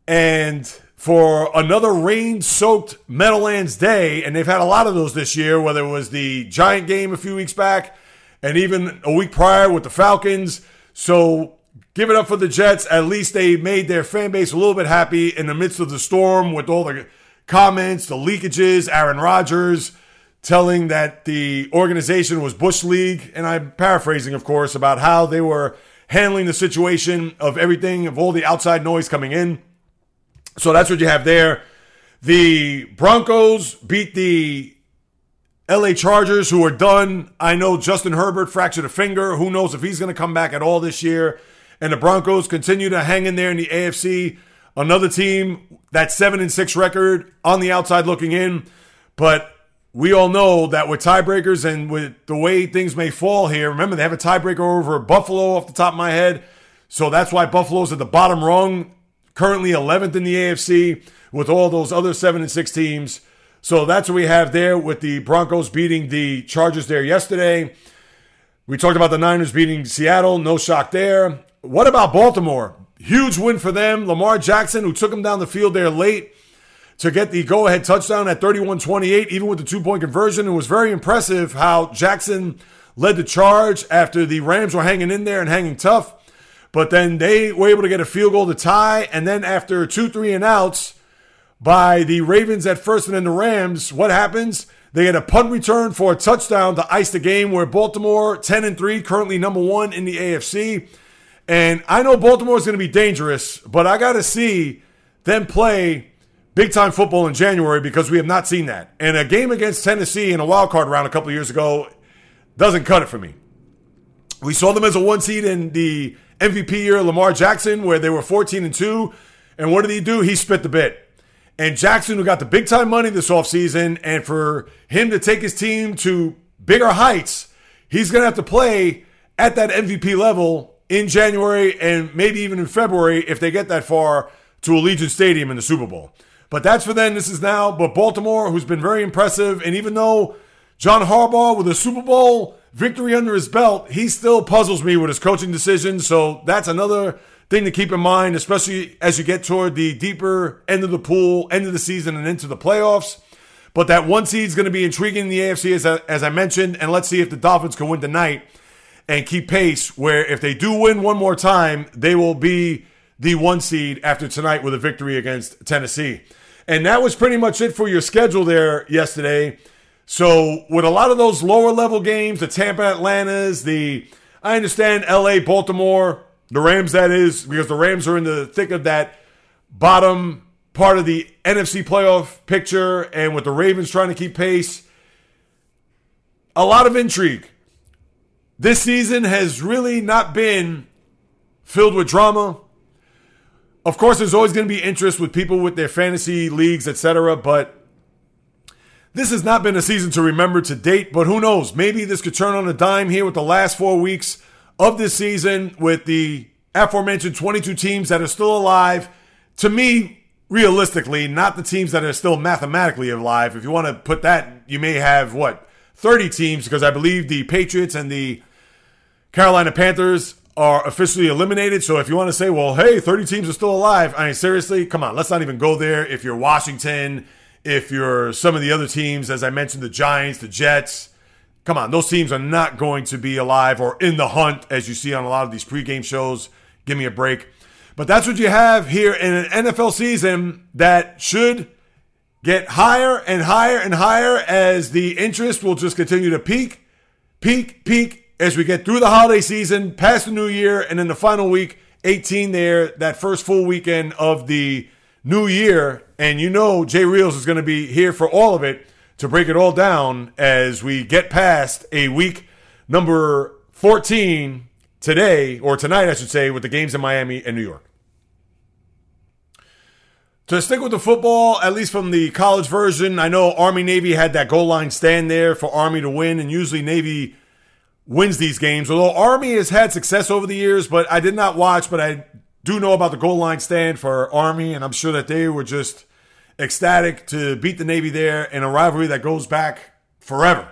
And for another rain soaked Meadowlands day, and they've had a lot of those this year, whether it was the Giant game a few weeks back and even a week prior with the Falcons. So give it up for the Jets. At least they made their fan base a little bit happy in the midst of the storm with all the comments, the leakages, Aaron Rodgers telling that the organization was Bush League. And I'm paraphrasing, of course, about how they were handling the situation of everything, of all the outside noise coming in. So that's what you have there. The Broncos beat the LA Chargers, who are done. I know Justin Herbert fractured a finger. Who knows if he's going to come back at all this year? And the Broncos continue to hang in there in the AFC. Another team that seven and six record on the outside looking in. But we all know that with tiebreakers and with the way things may fall here, remember they have a tiebreaker over Buffalo off the top of my head. So that's why Buffalo's at the bottom rung, currently 11th in the AFC with all those other seven and six teams. So that's what we have there with the Broncos beating the Chargers there yesterday. We talked about the Niners beating Seattle. No shock there. What about Baltimore? Huge win for them. Lamar Jackson, who took them down the field there late to get the go ahead touchdown at 31 28, even with the two point conversion. It was very impressive how Jackson led the charge after the Rams were hanging in there and hanging tough. But then they were able to get a field goal to tie. And then after two, three and outs, by the Ravens at first and then the Rams, what happens? They get a punt return for a touchdown to ice the game where Baltimore 10 and 3 currently number 1 in the AFC. And I know Baltimore is going to be dangerous, but I got to see them play big time football in January because we have not seen that. And a game against Tennessee in a wild card round a couple years ago doesn't cut it for me. We saw them as a one seed in the MVP year, Lamar Jackson, where they were 14 and 2. And what did he do? He spit the bit. And Jackson, who got the big time money this offseason, and for him to take his team to bigger heights, he's going to have to play at that MVP level in January and maybe even in February if they get that far to Allegiant Stadium in the Super Bowl. But that's for then. This is now. But Baltimore, who's been very impressive, and even though John Harbaugh with a Super Bowl victory under his belt, he still puzzles me with his coaching decisions. So that's another thing to keep in mind, especially as you get toward the deeper end of the pool, end of the season, and into the playoffs. But that one seed is going to be intriguing in the AFC, as I, as I mentioned. And let's see if the Dolphins can win tonight and keep pace, where if they do win one more time, they will be the one seed after tonight with a victory against Tennessee. And that was pretty much it for your schedule there yesterday. So, with a lot of those lower level games, the Tampa Atlantas, the I understand LA, Baltimore, the Rams, that is, because the Rams are in the thick of that bottom part of the NFC playoff picture, and with the Ravens trying to keep pace, a lot of intrigue. This season has really not been filled with drama. Of course, there's always going to be interest with people with their fantasy leagues, etc. But this has not been a season to remember to date. But who knows? Maybe this could turn on a dime here with the last four weeks of this season with the aforementioned 22 teams that are still alive. To me, realistically, not the teams that are still mathematically alive. If you want to put that, you may have what 30 teams because I believe the Patriots and the Carolina Panthers are officially eliminated. So if you want to say, well, hey, 30 teams are still alive, I mean, seriously, come on, let's not even go there. If you're Washington, if you're some of the other teams, as I mentioned, the Giants, the Jets, come on, those teams are not going to be alive or in the hunt, as you see on a lot of these pregame shows. Give me a break. But that's what you have here in an NFL season that should get higher and higher and higher as the interest will just continue to peak, peak, peak, as we get through the holiday season, past the new year, and then the final week, 18 there, that first full weekend of the new year. And you know, Jay Reels is going to be here for all of it to break it all down as we get past a week number 14 today, or tonight, I should say, with the games in Miami and New York. To stick with the football, at least from the college version, I know Army Navy had that goal line stand there for Army to win, and usually Navy wins these games. Although Army has had success over the years, but I did not watch, but I do know about the goal line stand for Army, and I'm sure that they were just ecstatic to beat the Navy there in a rivalry that goes back forever.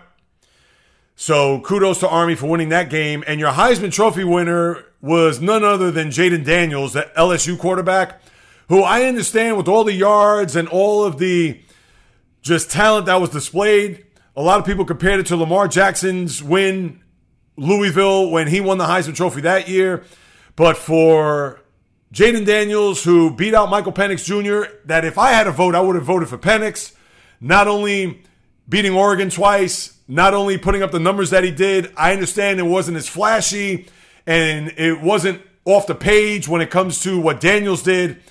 So kudos to Army for winning that game. And your Heisman Trophy winner was none other than Jayden Daniels, the LSU quarterback, who I understand with all the yards and all of the just talent that was displayed. A lot of people compared it to Lamar Jackson's win Louisville when he won the Heisman Trophy that year. But for Jayden Daniels, who beat out Michael Penix Jr., that if I had a vote, I would have voted for Penix. Not only beating Oregon twice, not only putting up the numbers that he did, I understand it wasn't as flashy and it wasn't off the page when it comes to what Daniels did,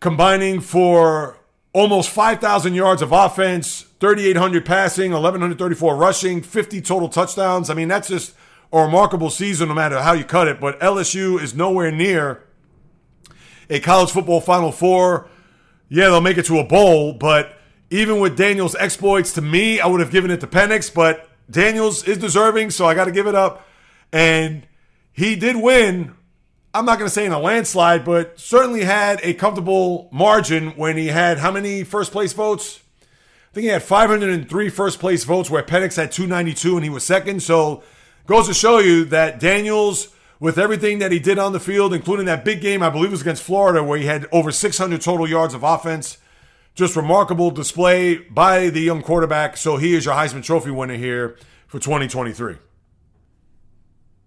combining for almost 5,000 yards of offense, 3,800 passing, 1,134 rushing, 50 total touchdowns. I mean, that's just a remarkable season no matter how you cut it, but LSU is nowhere near a college football Final Four. Yeah, they'll make it to a bowl, but even with Daniels' exploits, to me, I would have given it to Penix, but Daniels is deserving, so I got to give it up. And he did win. I'm not going to say in a landslide, but certainly had a comfortable margin when he had how many first place votes? I think he had 503 first place votes, where Penix had 292 and he was second. So Goes to show you that Daniels, with everything that he did on the field, including that big game, I believe it was against Florida, where he had over 600 total yards of offense. Just remarkable display by the young quarterback. So he is your Heisman Trophy winner here for 2023.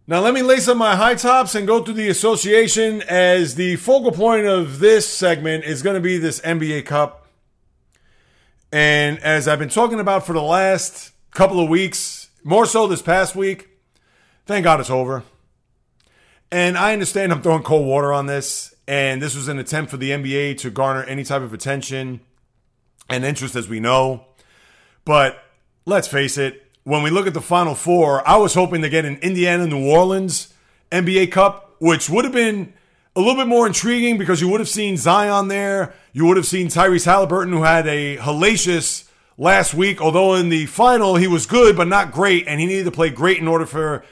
Now, let me lace up my high tops and go through the association as the focal point of this segment is going to be this NBA Cup. And as I've been talking about for the last couple of weeks, more so this past week, thank God it's over. And I understand I'm throwing cold water on this. And this was an attempt for the NBA to garner any type of attention and interest, as we know. But let's face it, when we look at the Final Four, I was hoping to get an Indiana New Orleans NBA Cup, which would have been a little bit more intriguing because you would have seen Zion there. You would have seen Tyrese Halliburton, who had a hellacious last week, although in the final he was good, but not great, and he needed to play great in order for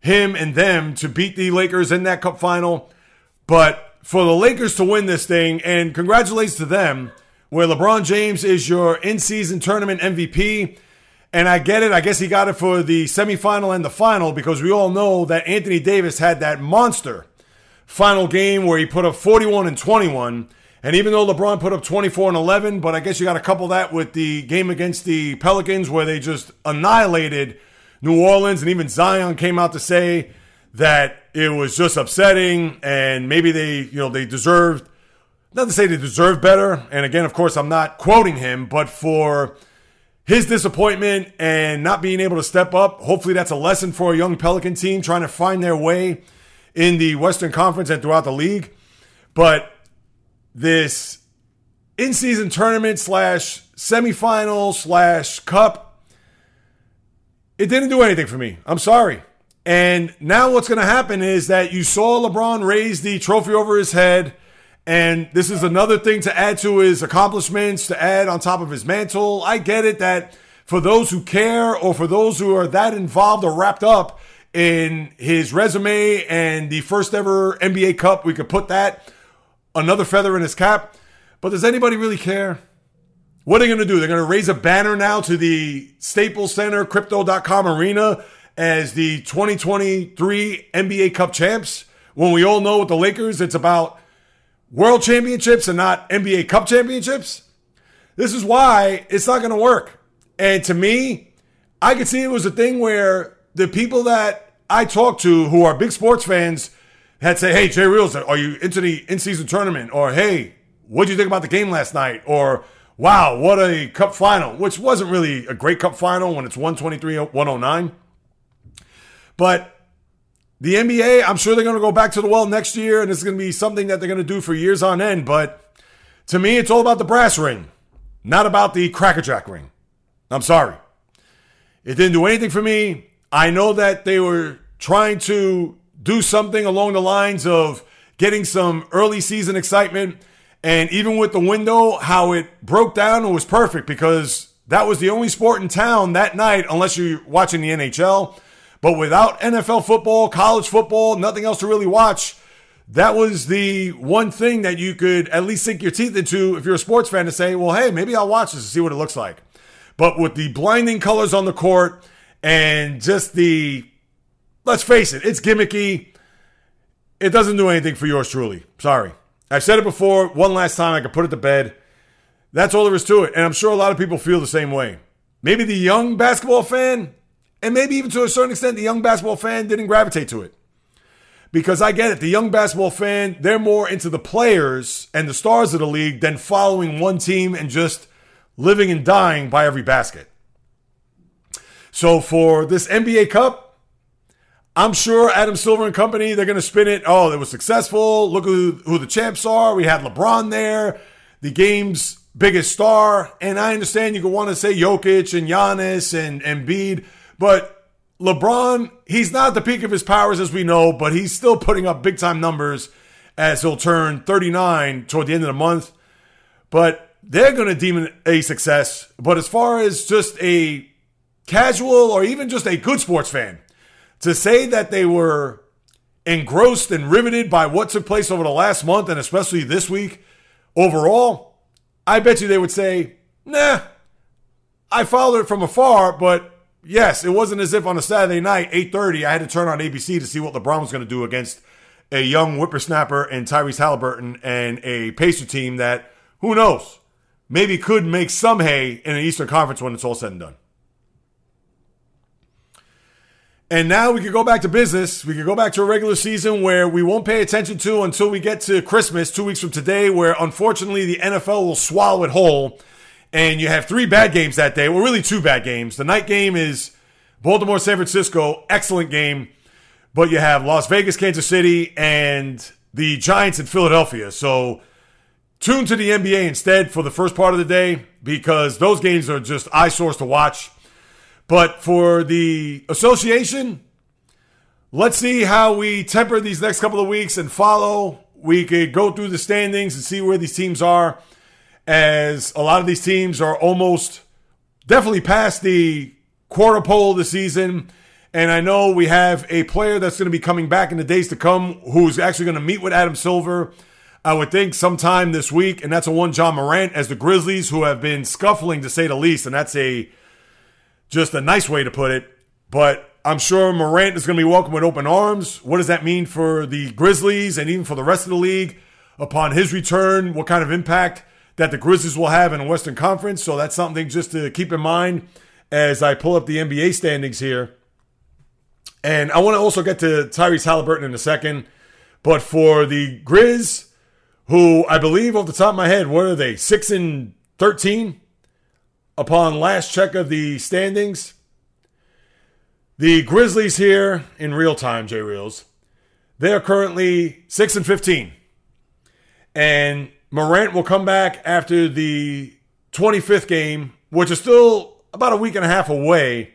him and them to beat the Lakers in that cup final. But for the Lakers to win this thing, and congratulations to them, where LeBron James is your in season tournament MVP. And I get it. I guess he got it for the semifinal and the final because we all know that Anthony Davis had that monster final game where he put up 41 and 21. And even though LeBron put up 24 and 11, but I guess you got to couple that with the game against the Pelicans where they just annihilated New Orleans. And even Zion came out to say that it was just upsetting and maybe they, you know, they deserved, not to say they deserved better. And again, of course, I'm not quoting him, but for his disappointment and not being able to step up, hopefully that's a lesson for a young Pelican team trying to find their way in the Western Conference and throughout the league. But this in season tournament slash semifinal slash cup, it didn't do anything for me. I'm sorry. And now what's going to happen is that you saw LeBron raise the trophy over his head. And this is another thing to add to his accomplishments, to add on top of his mantle. I get it that for those who care or for those who are that involved or wrapped up in his resume and the first ever NBA Cup, we could put that another feather in his cap. But does anybody really care? What are they going to do? They're going to raise a banner now to the Staples Center Crypto.com Arena as the 2023 NBA Cup champs. When we all know with the Lakers, it's about world championships and not NBA Cup championships. This is why it's not going to work. And to me, I could see it was a thing where the people that I talk to who are big sports fans had say, "Hey, Jay Reels, are you into the in-season tournament?" Or, "Hey, what do you think about the game last night?" Or, "Wow, what a cup final!" Which wasn't really a great cup final when it's 123-109. But the NBA, I'm sure they're going to go back to the well next year, and it's going to be something that they're going to do for years on end. But to me, it's all about the brass ring, not about the crackerjack ring. I'm sorry. It didn't do anything for me. I know that they were trying to do something along the lines of getting some early season excitement. And even with the window, how it broke down, it was perfect because that was the only sport in town that night, unless you're watching the NHL. But without NFL football, college football, nothing else to really watch, that was the one thing that you could at least sink your teeth into if you're a sports fan to say, well, hey, maybe I'll watch this to see what it looks like. But with the blinding colors on the court, and just the let's face it, it's gimmicky. It doesn't do anything for yours truly. Sorry. I've said it before, one last time, I could put it to bed. That's all there is to it. And I'm sure a lot of people feel the same way. Maybe the young basketball fan, and maybe even to a certain extent, the young basketball fan didn't gravitate to it. Because I get it, the young basketball fan, they're more into the players and the stars of the league than following one team and just living and dying by every basket. So for this NBA Cup, I'm sure Adam Silver and company, they're going to spin it. Oh, it was successful. Look who, who the champs are. We had LeBron there, the game's biggest star. And I understand you could want to say Jokic and Giannis and Embiid, but LeBron, he's not at the peak of his powers as we know, but he's still putting up big time numbers as he'll turn 39 toward the end of the month. But they're going to deem it a success. But as far as just a casual or even just a good sports fan to say that they were engrossed and riveted by what took place over the last month and especially this week overall, I bet you they would say, nah, I followed it from afar, but yes, it wasn't as if on a Saturday night, 8.30, I had to turn on ABC to see what LeBron was going to do against a young whippersnapper and Tyrese Halliburton and a Pacer team that, who knows, maybe could make some hay in an Eastern Conference when it's all said and done. And now we can go back to business. We can go back to a regular season where we won't pay attention to until we get to Christmas, two weeks from today, where unfortunately the NFL will swallow it whole and you have three bad games that day. Well, really two bad games. The night game is Baltimore, San Francisco, excellent game. But you have Las Vegas, Kansas City, and the Giants in Philadelphia. So tune to the NBA instead for the first part of the day because those games are just eyesores to watch. But for the association, let's see how we temper these next couple of weeks and follow. We could go through the standings and see where these teams are, as a lot of these teams are almost definitely past the quarter pole of the season. And I know we have a player that's going to be coming back in the days to come who's actually going to meet with Adam Silver, I would think, sometime this week. And that's a one Ja Morant as the Grizzlies, who have been scuffling to say the least. And that's a just a nice way to put it. But I'm sure Morant is going to be welcomed with open arms. What does that mean for the Grizzlies and even for the rest of the league upon his return? What kind of impact that the Grizzlies will have in the Western Conference? So that's something just to keep in mind as I pull up the NBA standings here. And I want to also get to Tyrese Halliburton in a second. But for the Grizz, who I believe off the top of my head, what are they? Six and thirteen upon last check of the standings. The Grizzlies here in real time, J Reels. They are currently six and fifteen. And Morant will come back after the 25th game, which is still about a week and a half away.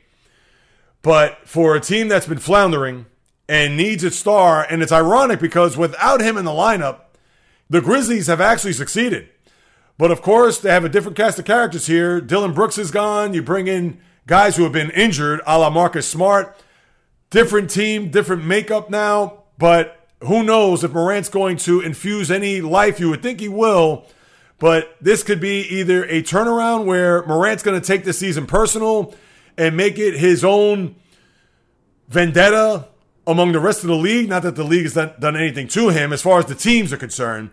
But for a team that's been floundering and needs its star, and it's ironic because without him in the lineup, the Grizzlies have actually succeeded. But of course, they have a different cast of characters here. Dillon Brooks is gone. You bring in guys who have been injured, a la Marcus Smart. Different team, different makeup now. But who knows if Morant's going to infuse any life? You would think he will. But this could be either a turnaround where Morant's going to take the season personal and make it his own vendetta among the rest of the league. Not that the league has done anything to him as far as the teams are concerned.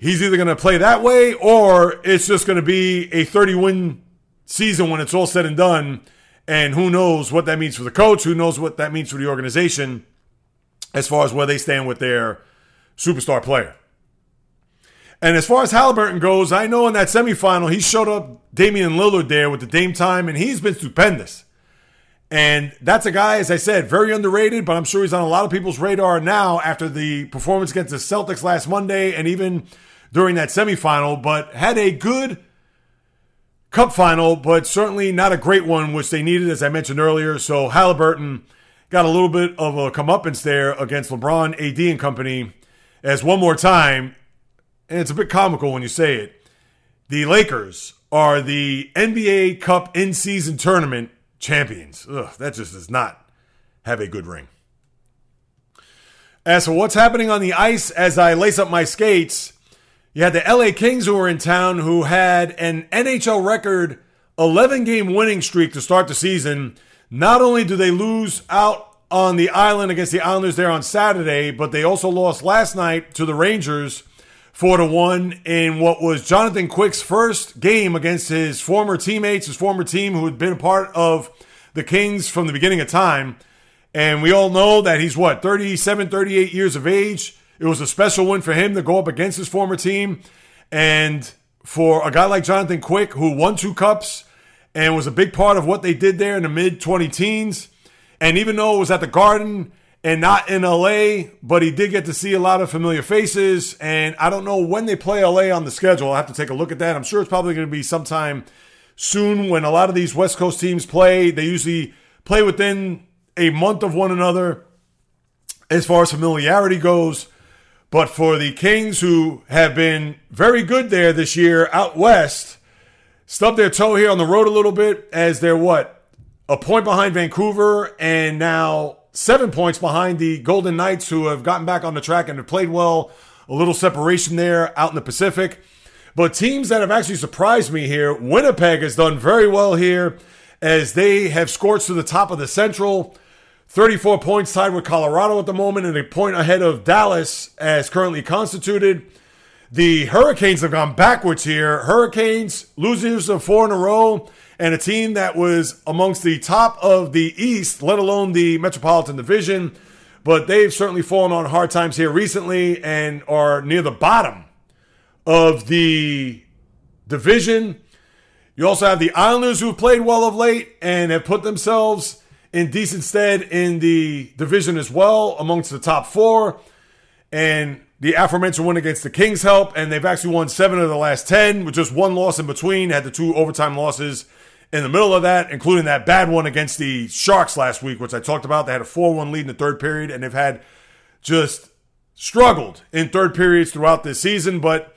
He's either going to play that way or it's just going to be a 30 win season when it's all said and done. And who knows what that means for the coach? Who knows what that means for the organization as far as where they stand with their superstar player? And as far as Halliburton goes, I know in that semifinal, he showed up Damian Lillard there with the Dame time, and he's been stupendous. And that's a guy, as I said, very underrated, but I'm sure he's on a lot of people's radar now after the performance against the Celtics last Monday and even during that semifinal, but had a good cup final, but certainly not a great one, which they needed, as I mentioned earlier. So Halliburton got a little bit of a comeuppance there against LeBron, AD, and company, as one more time and it's a bit comical when you say it. The Lakers are the NBA Cup in season tournament champions. Ugh, that just does not have a good ring. As for what's happening on the ice as I lace up my skates, you had the LA Kings who were in town who had an NHL record 11 game winning streak to start the season. Not only do they lose out on the island against the Islanders there on Saturday, but they also lost last night to the Rangers four to one in what was Jonathan Quick's first game against his former teammates, his former team who had been a part of the Kings from the beginning of time. And we all know that he's what, 37, 38 years of age. It was a special win for him to go up against his former team. And for a guy like Jonathan Quick, who won two cups and was a big part of what they did there in the mid 20 teens, and even though it was at the Garden, and not in LA, but he did get to see a lot of familiar faces. And I don't know when they play LA on the schedule. I'll have to take a look at that. I'm sure it's probably going to be sometime soon when a lot of these West Coast teams play. They usually play within a month of one another as far as familiarity goes. But for the Kings, who have been very good there this year out west, stubbed their toe here on the road a little bit as they're what? A point behind Vancouver and now seven points behind the Golden Knights, who have gotten back on the track and have played well. A little separation there out in the Pacific. But teams that have actually surprised me here, Winnipeg has done very well here as they have scored to the top of the Central. 34 points tied with Colorado at the moment and a point ahead of Dallas as currently constituted. The Hurricanes have gone backwards here. Hurricanes losers of four in a row and a team that was amongst the top of the East, let alone the Metropolitan Division. But they've certainly fallen on hard times here recently and are near the bottom of the division. You also have the Islanders who have played well of late and have put themselves in decent stead in the division as well, amongst the top four. And the aforementioned win against the Kings help, and they've actually won seven of the last 10 with just one loss in between. Had the two overtime losses in the middle of that, including that bad one against the Sharks last week, which I talked about. They had a 4 1 lead in the third period, and they've had just struggled in third periods throughout this season, but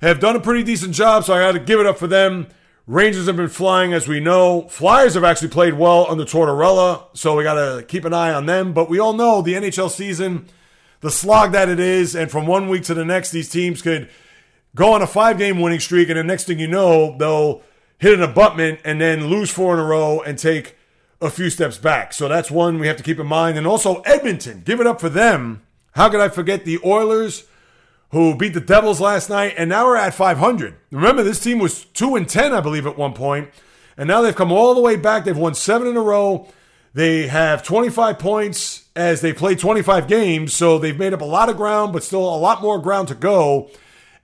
have done a pretty decent job, so I got to give it up for them. Rangers have been flying, as we know. Flyers have actually played well under Tortorella, so we got to keep an eye on them. But we all know the NHL season, the slog that it is, and from one week to the next, these teams could go on a five game winning streak, and the next thing you know, they'll hit an abutment and then lose four in a row and take a few steps back. So that's one we have to keep in mind. And also, Edmonton, give it up for them. How could I forget the Oilers? Who beat the Devils last night, and now we're at 500. Remember, this team was 2 and 10, I believe, at one point, and now they've come all the way back. They've won seven in a row. They have 25 points as they play 25 games, so they've made up a lot of ground, but still a lot more ground to go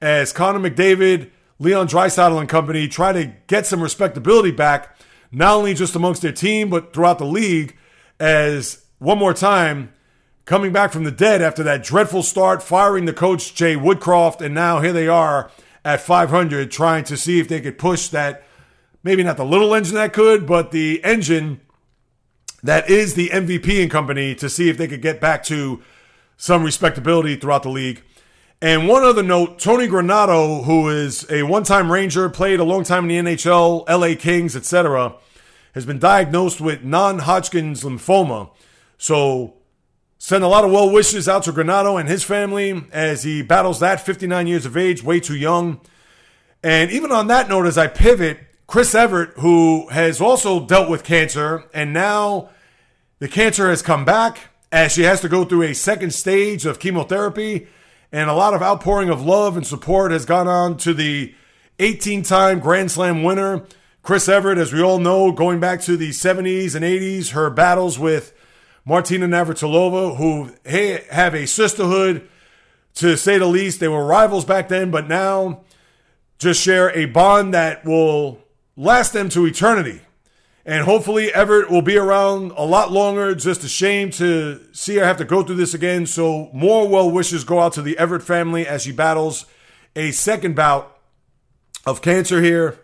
as Connor McDavid, Leon Draisaitl, and company try to get some respectability back, not only just amongst their team, but throughout the league. As one more time, coming back from the dead after that dreadful start, firing the coach Jay Woodcroft, and now here they are at 500 trying to see if they could push that, maybe not the little engine that could, but the engine that is the MVP and company to see if they could get back to some respectability throughout the league. And one other note, Tony Granato, who is a one-time Ranger, played a long time in the NHL, LA Kings, etc., has been diagnosed with non-Hodgkin's lymphoma. So Send a lot of well wishes out to Granato and his family as he battles that 59 years of age, way too young. And even on that note, as I pivot, Chris Evert, who has also dealt with cancer, and now the cancer has come back as she has to go through a second stage of chemotherapy, and a lot of outpouring of love and support has gone on to the 18 time Grand Slam winner, Chris Evert, as we all know, going back to the 70s and 80s, her battles with Martina Navratilova, who have a sisterhood to say the least. They were rivals back then, but now just share a bond that will last them to eternity. And hopefully, Evert will be around a lot longer. Just a shame to see her have to go through this again. So, more well wishes go out to the Evert family as she battles a second bout of cancer here.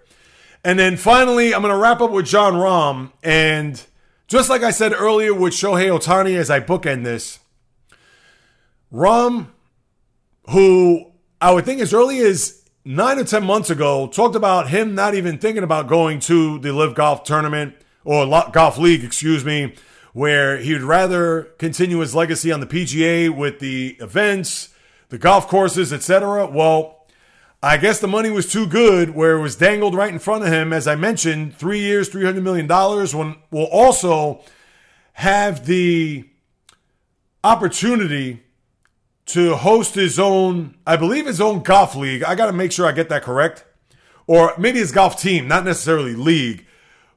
And then finally, I'm going to wrap up with Jon Rahm. And just like I said earlier with Shohei Ohtani as I bookend this, Rahm, who I would think as early as nine or 10 months ago talked about him not even thinking about going to the LIV Golf tournament or Golf League, excuse me, where he would rather continue his legacy on the PGA with the events, the golf courses, etc. Well, I guess the money was too good where it was dangled right in front of him. As I mentioned, three years, $300 million when will also have the opportunity to host his own, I believe his own golf league. I got to make sure I get that correct. Or maybe his golf team, not necessarily league,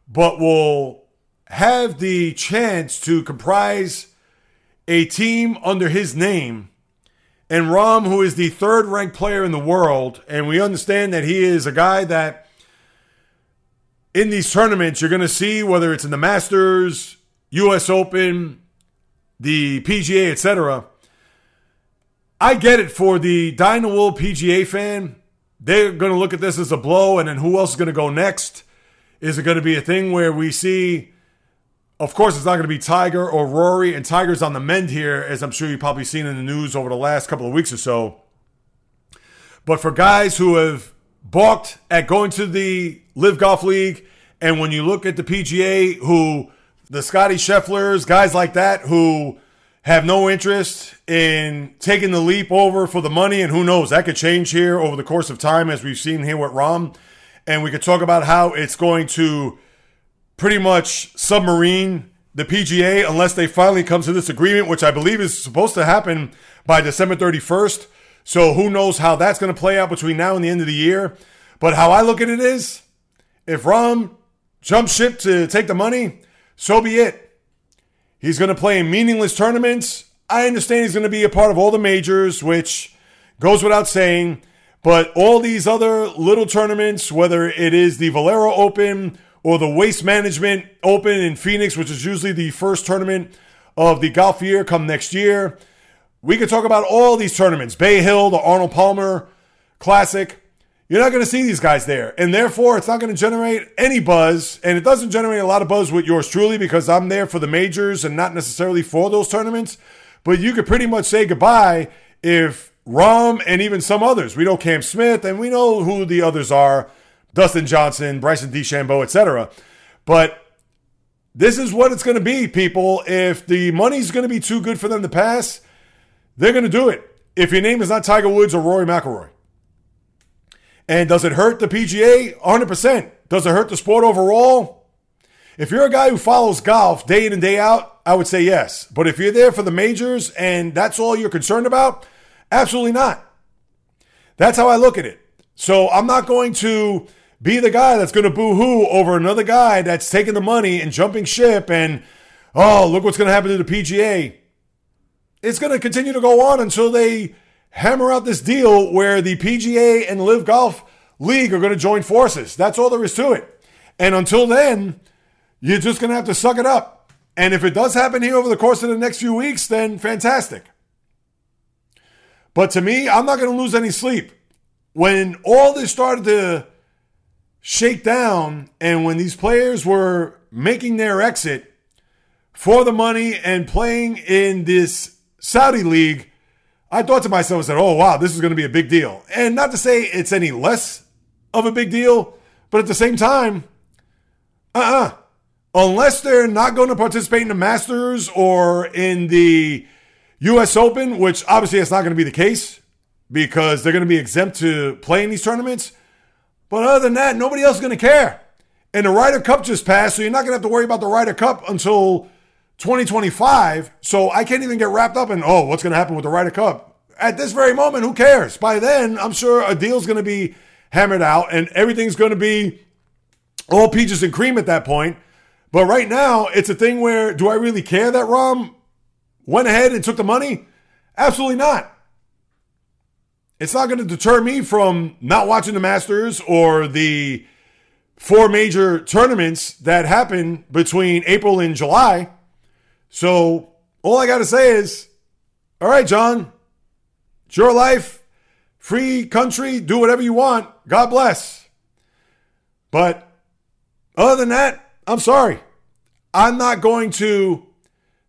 but will have the chance to comprise a team under his name and Rahm, who is the third ranked player in the world, and we understand that he is a guy that in these tournaments you're going to see whether it's in the Masters, U.S. Open, the PGA, etc. I get it for the Dyna Wool PGA fan. They're going to look at this as a blow, and then who else is going to go next? Is it going to be a thing where we see of course, it's not going to be Tiger or Rory, and Tiger's on the mend here, as I'm sure you've probably seen in the news over the last couple of weeks or so. But for guys who have balked at going to the LIV Golf League, and when you look at the PGA, who the Scotty Schefflers, guys like that, who have no interest in taking the leap over for the money, and who knows, that could change here over the course of time, as we've seen here with Rahm. And we could talk about how it's going to pretty much submarine the PGA unless they finally come to this agreement, which I believe is supposed to happen by December 31st. So who knows how that's going to play out between now and the end of the year. But how I look at it is if Rahm jumps ship to take the money, so be it. He's going to play in meaningless tournaments. I understand he's going to be a part of all the majors, which goes without saying. But all these other little tournaments, whether it is the Valero Open or the Waste Management Open in Phoenix, which is usually the first tournament of the golf year come next year, we could talk about all these tournaments. Bay Hill, the Arnold Palmer Classic. You're not going to see these guys there. And therefore, it's not going to generate any buzz. And it doesn't generate a lot of buzz with yours truly because I'm there for the majors and not necessarily for those tournaments. But you could pretty much say goodbye if Rahm and even some others, we know Cam Smith and we know who the others are Dustin Johnson, Bryson DeChambeau, etc. But this is what it's going to be, people. If the money's going to be too good for them to pass, they're going to do it. If your name is not Tiger Woods or Rory McIlroy. And does it hurt the PGA? 100%. Does it hurt the sport overall? If you're a guy who follows golf day in and day out, I would say yes. But if you're there for the majors and that's all you're concerned about, absolutely not. That's how I look at it. So I'm not going to be the guy that's going to boo hoo over another guy that's taking the money and jumping ship and, oh, look what's going to happen to the PGA. It's going to continue to go on until they hammer out this deal where the PGA and LIV Golf League are going to join forces. That's all there is to it. And until then, you're just going to have to suck it up. And if it does happen here over the course of the next few weeks, then fantastic. But to me, I'm not going to lose any sleep. When all this started to shake down and when these players were making their exit for the money and playing in this Saudi league, I thought to myself, I said, oh, wow, this is going to be a big deal. And not to say it's any less of a big deal, but at the same time, uh uh-uh. uh Unless they're not going to participate in the Masters or in the US Open, which obviously it's not going to be the case because they're going to be exempt to play in these tournaments. But other than that, nobody else is going to care. And the Ryder Cup just passed, so you're not going to have to worry about the Ryder Cup until 2025. So I can't even get wrapped up in, oh, what's going to happen with the Ryder Cup? At this very moment, who cares? By then, I'm sure a deal's going to be hammered out and everything's going to be all peaches and cream at that point. But right now, it's a thing where do I really care that Rahm went ahead and took the money? Absolutely not. It's not going to deter me from not watching the Masters or the four major tournaments that happen between April and July. So all I got to say is, all right, Jon, it's your life, free country, do whatever you want. God bless. But other than that, I'm sorry. I'm not going to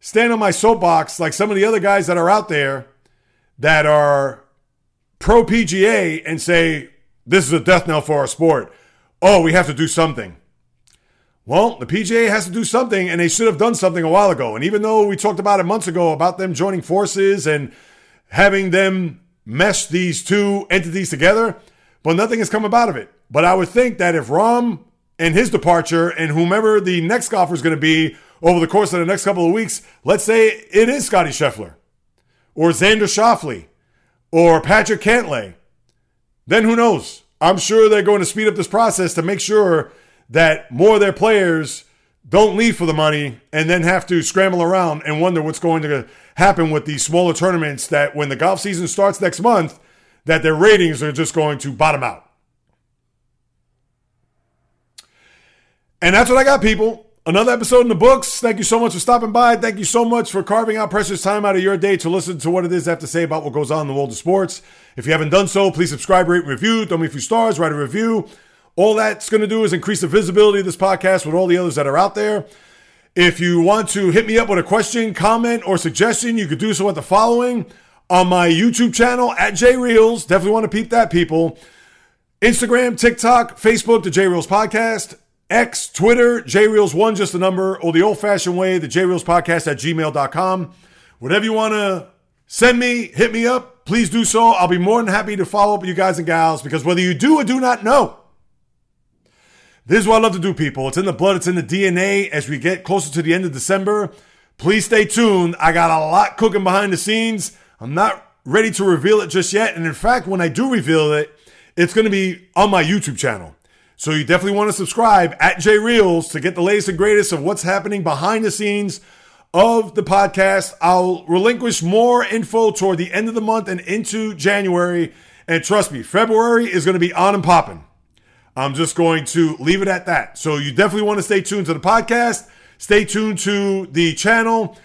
stand on my soapbox like some of the other guys that are out there that are pro PGA and say, this is a death knell for our sport. Oh, we have to do something. Well, the PGA has to do something, and they should have done something a while ago. And even though we talked about it months ago about them joining forces and having them mesh these two entities together, but nothing has come about of it. But I would think that if Rahm and his departure and whomever the next golfer is going to be over the course of the next couple of weeks, let's say it is Scottie Scheffler or Xander Schauffele or Patrick Cantlay, then who knows? I'm sure they're going to speed up this process to make sure that more of their players don't leave for the money and then have to scramble around and wonder what's going to happen with these smaller tournaments that when the golf season starts next month that their ratings are just going to bottom out. And that's what I got, people. Another episode in the books. Thank you so much for stopping by. Thank you so much for carving out precious time out of your day to listen to what it is I have to say about what goes on in the world of sports. If you haven't done so, please subscribe, rate, review, throw me a few stars, write a review. All that's going to do is increase the visibility of this podcast with all the others that are out there. If you want to hit me up with a question, comment, or suggestion, you could do so at the following on my YouTube channel at JReels. Definitely want to peep that, people. Instagram, TikTok, Facebook, the J Reels Podcast. X, Twitter, JReels1, just a number, or the old fashioned way, the JReels podcast at gmail.com. Whatever you want to send me, hit me up, please do so. I'll be more than happy to follow up with you guys and gals because whether you do or do not know, this is what I love to do, people. It's in the blood, it's in the DNA as we get closer to the end of December. Please stay tuned. I got a lot cooking behind the scenes. I'm not ready to reveal it just yet. And in fact, when I do reveal it, it's going to be on my YouTube channel. So you definitely want to subscribe at J Reels to get the latest and greatest of what's happening behind the scenes of the podcast. I'll relinquish more info toward the end of the month and into January And trust me, February is going to be on and popping. I'm just going to leave it at that. So you definitely want to stay tuned to the podcast. Stay tuned to the channel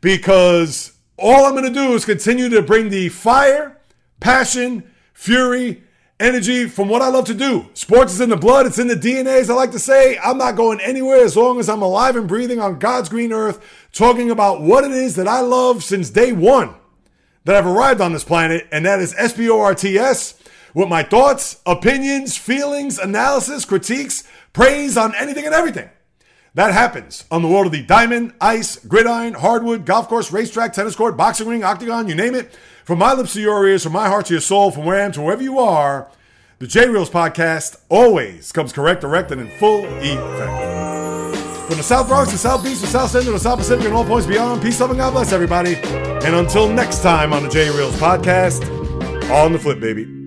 because all I'm going to do is continue to bring the fire, passion, fury, energy from what I love to do. Sports is in the blood, it's in the DNA, as I like to say. I'm not going anywhere as long as I'm alive and breathing on God's green earth, talking about what it is that I love since day one that I've arrived on this planet, and that is SBORTS with my thoughts, opinions, feelings, analysis, critiques, praise on anything and everything. That happens on the world of the diamond, ice, gridiron, hardwood, golf course, racetrack, tennis court, boxing ring, octagon, you name it. From my lips to your ears, from my heart to your soul, from where I am to wherever you are, the J Reels podcast always comes correct, direct, and in full effect. From the South Bronx to South Beach to South Central to South Pacific and all points beyond, peace, love, and God bless everybody. And until next time on the J Reels podcast, on the flip, baby.